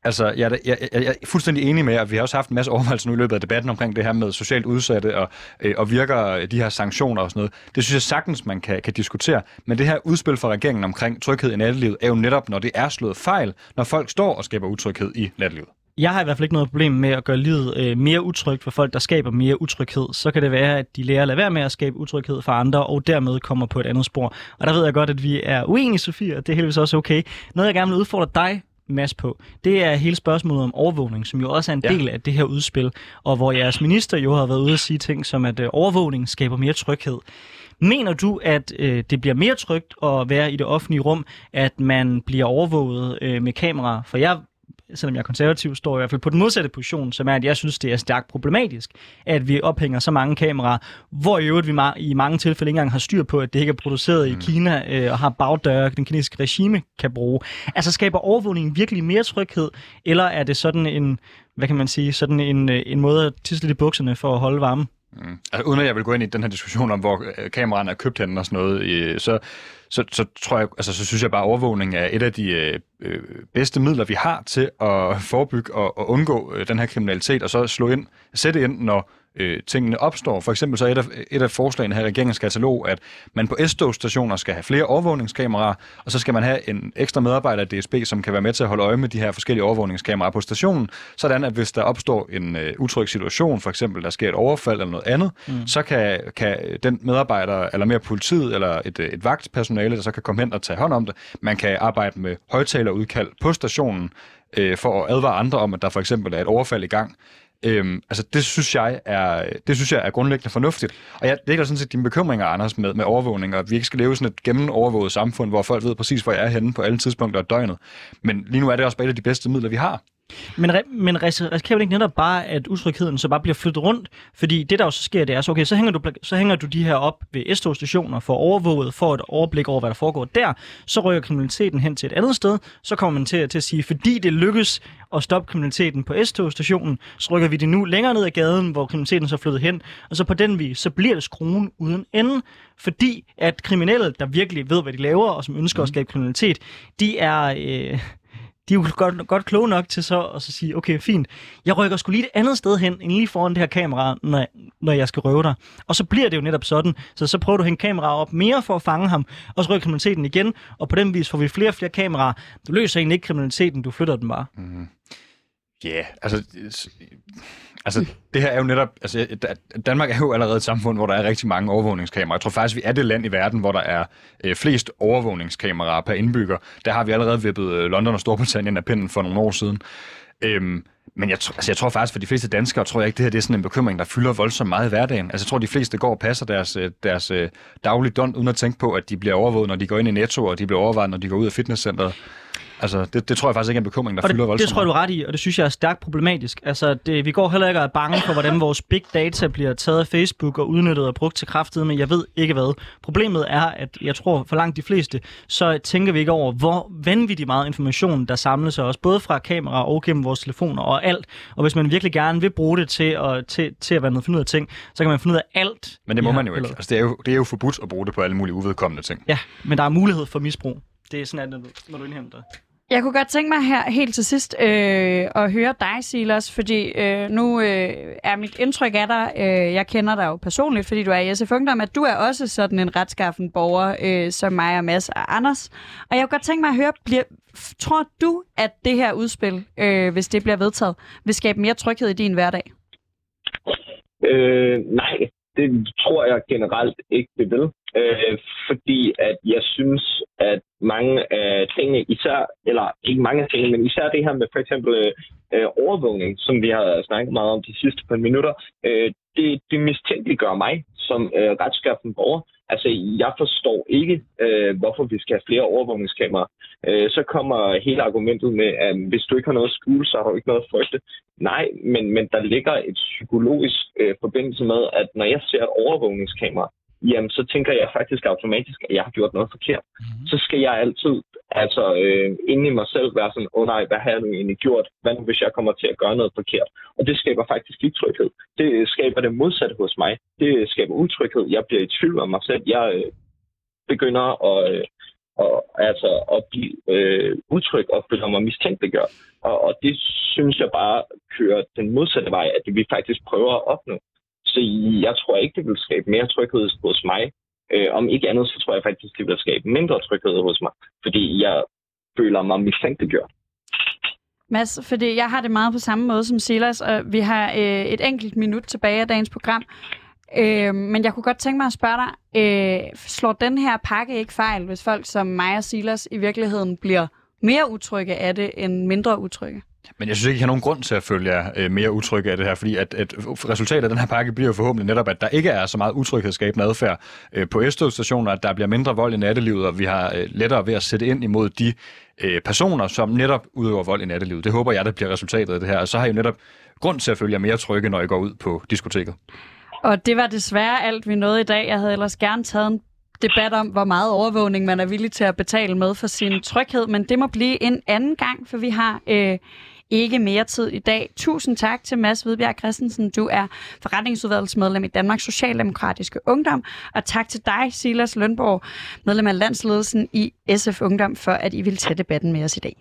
Altså, jeg, jeg, jeg, jeg er fuldstændig enig med, at vi har også haft en masse overvejelser nu i løbet af debatten omkring det her med socialt udsatte og, øh, og virker de her sanktioner og sådan noget. Det synes jeg sagtens, man kan, kan diskutere. Men det her udspil fra regeringen omkring tryghed i nattelivet er jo netop, når det er slået fejl, når folk står og skaber utryghed i nattelivet. Jeg har i hvert fald ikke noget problem med at gøre livet øh, mere utrygt for folk, der skaber mere utryghed. Så kan det være, at de lærer at lade være med at skabe utryghed for andre, og dermed kommer på et andet spor. Og der ved jeg godt, at vi er uenige, Sofie, og det er heldigvis også okay. Noget, jeg gerne vil udfordre dig masse på, det er hele spørgsmålet om overvågning, som jo også er en ja. del af det her udspil, og hvor jeres minister jo har været ude at sige ting som, at øh, overvågning skaber mere tryghed. Mener du, at øh, det bliver mere trygt at være i det offentlige rum, at man bliver overvåget øh, med kamera? For jeg selvom jeg er konservativ, står i hvert fald på den modsatte position, som er, at jeg synes, det er stærkt problematisk, at vi ophænger så mange kameraer, hvor i øvrigt vi i mange tilfælde ikke engang har styr på, at det ikke er produceret mm. i Kina øh, og har bagdøre, den kinesiske regime kan bruge. Altså skaber overvågningen virkelig mere tryghed, eller er det sådan en, hvad kan man sige, sådan en, øh, en måde at tisse lidt i bukserne for at holde varme? Mm. Altså, uden at jeg vil gå ind i den her diskussion om, hvor øh, kameraerne er købt hen og sådan noget, øh, så, så, så, tror jeg, altså, så synes jeg bare, at overvågning er et af de øh, øh, bedste midler, vi har til at forebygge og, og undgå øh, den her kriminalitet, og så slå ind, sætte ind, når øh, tingene opstår. For eksempel så er et af, et af forslagene her i regeringens katalog, at man på S-togsstationer skal have flere overvågningskameraer, og så skal man have en ekstra medarbejder af DSB, som kan være med til at holde øje med de her forskellige overvågningskameraer på stationen, sådan at hvis der opstår en øh, utryg situation, for eksempel der sker et overfald eller noget andet, mm. så kan, kan den medarbejder, eller mere politiet, eller et, øh, et vagtpersonale, der så kan komme hen og tage hånd om det, man kan arbejde med højtalerudkald på stationen, øh, for at advare andre om, at der for eksempel er et overfald i gang. Øhm, altså det synes jeg er det synes jeg er grundlæggende fornuftigt. Og jeg deler sådan set dine bekymringer, Anders, med, med overvågning, og at vi ikke skal leve i sådan et gennemovervåget samfund, hvor folk ved præcis, hvor jeg er henne på alle tidspunkter af døgnet. Men lige nu er det også bare et af de bedste midler, vi har. Men, men risikerer vi ikke netop bare, at utrygheden så bare bliver flyttet rundt? Fordi det, der jo så sker, det er, så, okay, så hænger, du, så hænger du de her op ved S-togstationer for overvåget, for et overblik over, hvad der foregår der. Så rykker kriminaliteten hen til et andet sted. Så kommer man til, til at sige, fordi det lykkes at stoppe kriminaliteten på S-togstationen, så rykker vi det nu længere ned ad gaden, hvor kriminaliteten så er flyttet hen. Og så på den vis, så bliver det skruen uden ende. Fordi at kriminelle, der virkelig ved, hvad de laver, og som ønsker mm. at skabe kriminalitet, de er... Øh, de er jo godt, godt kloge nok til så at så sige, okay, fint, jeg rykker skulle lige et andet sted hen, end lige foran det her kamera, når, når jeg skal røve dig. Og så bliver det jo netop sådan, så så prøver du at hænge kameraet op mere for at fange ham, og så rykker kriminaliteten igen, og på den vis får vi flere og flere kameraer. Du løser egentlig ikke kriminaliteten, du flytter den bare. Mm. Ja, yeah, altså, altså det her er jo netop, altså Danmark er jo allerede et samfund, hvor der er rigtig mange overvågningskameraer. Jeg tror faktisk, vi er det land i verden, hvor der er øh, flest overvågningskameraer per indbygger. Der har vi allerede vippet øh, London og Storbritannien af pinden for nogle år siden. Øhm, men jeg, altså jeg tror faktisk, for de fleste danskere, tror jeg ikke, det her det er sådan en bekymring, der fylder voldsomt meget i hverdagen. Altså jeg tror, de fleste går og passer deres, øh, deres øh, daglige døgn, uden at tænke på, at de bliver overvåget, når de går ind i Netto, og de bliver overvejet, når de går ud af fitnesscenteret. Altså, det, det tror jeg faktisk ikke er en bekymring, der og fylder voldsomt. Det tror jeg, du er ret i, og det synes jeg er stærkt problematisk. Altså, det, vi går heller ikke og er bange for, hvordan vores big data bliver taget af Facebook og udnyttet og brugt til kraftet, men jeg ved ikke hvad. Problemet er, at jeg tror for langt de fleste, så tænker vi ikke over, hvor vanvittigt meget information, der samles os, både fra kameraer og gennem vores telefoner og alt. Og hvis man virkelig gerne vil bruge det til at, til, til at være noget finde ud af ting, så kan man finde ud af alt. Men det må man jo ikke. Altså, det, er jo, det er jo forbudt at bruge det på alle mulige uvedkommende ting. Ja, men der er mulighed for misbrug. Det er sådan, at når du indhenter. Jeg kunne godt tænke mig her helt til sidst øh, at høre dig, Silas, fordi øh, nu øh, er mit indtryk af dig, øh, jeg kender dig jo personligt, fordi du er i SF Ungdom, at du er også sådan en retskaffen borger, øh, som mig og Mads og Anders. Og jeg kunne godt tænke mig at høre, bliver, tror du, at det her udspil, øh, hvis det bliver vedtaget, vil skabe mere tryghed i din hverdag? Øh, nej, det tror jeg generelt ikke, det vil. Øh, fordi at jeg synes, at mange af tingene, især, eller ikke mange af tingene, men især det her med for eksempel øh, overvågning, som vi har snakket meget om de sidste par minutter, øh, det, det mistænkeliggør mig som øh, retskaffen borger. Altså, jeg forstår ikke, øh, hvorfor vi skal have flere overvågningskameraer. Øh, så kommer hele argumentet med, at hvis du ikke har noget at skjule, så har du ikke noget at frygte. Nej, men, men der ligger et psykologisk øh, forbindelse med, at når jeg ser et overvågningskamera, jamen så tænker jeg faktisk automatisk, at jeg har gjort noget forkert. Mm-hmm. Så skal jeg altid altså øh, inde i mig selv være sådan, åh oh, nej, hvad har jeg nu egentlig gjort? Hvad nu, hvis jeg kommer til at gøre noget forkert? Og det skaber faktisk ikke tryghed. Det skaber det modsatte hos mig. Det skaber utryghed. Jeg bliver i tvivl om mig selv. Jeg øh, begynder at, øh, og, altså, at blive øh, utryg og føler mig mistænkeliggjort. Og, og det synes jeg bare kører den modsatte vej, at vi faktisk prøver at opnå. Så jeg tror ikke, det vil skabe mere tryghed hos mig. Øh, om ikke andet, så tror jeg faktisk, det vil skabe mindre tryghed hos mig, fordi jeg føler mig mistænkeliggjort. Mads, fordi jeg har det meget på samme måde som Silas, og vi har øh, et enkelt minut tilbage af dagens program. Øh, men jeg kunne godt tænke mig at spørge dig, øh, slår den her pakke ikke fejl, hvis folk som mig og Silas i virkeligheden bliver mere utrygge af det end mindre utrygge? Men jeg synes ikke, jeg har nogen grund til at følge jer øh, mere utrygge af det her, fordi at, at resultatet af den her pakke bliver forhåbentlig netop, at der ikke er så meget utryghedsskabende adfærd øh, på s stationer at der bliver mindre vold i nattelivet, og vi har øh, lettere ved at sætte ind imod de personer, som netop udøver vold i nattelivet. Det håber jeg, der bliver resultatet af det her, og så har jeg netop grund til at følge jer mere trygge, når I går ud på diskoteket. Og det var desværre alt, vi nåede i dag. Jeg havde ellers gerne taget en debat om, hvor meget overvågning man er villig til at betale med for sin tryghed, men det må blive en anden gang, for vi har øh, ikke mere tid i dag. Tusind tak til Mads Hvidbjerg Christensen. Du er forretningsudvalgsmedlem i Danmarks Socialdemokratiske Ungdom. Og tak til dig, Silas Lønborg, medlem af landsledelsen i SF Ungdom, for at I vil tage debatten med os i dag.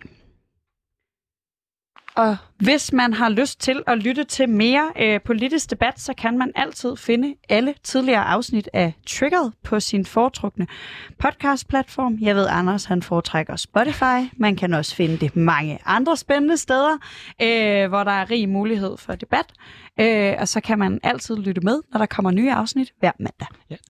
Og hvis man har lyst til at lytte til mere øh, politisk debat, så kan man altid finde alle tidligere afsnit af Triggered på sin foretrukne podcastplatform. Jeg ved, Anders han foretrækker Spotify. Man kan også finde det mange andre spændende steder, øh, hvor der er rig mulighed for debat. Øh, og så kan man altid lytte med, når der kommer nye afsnit hver mandag. Ja,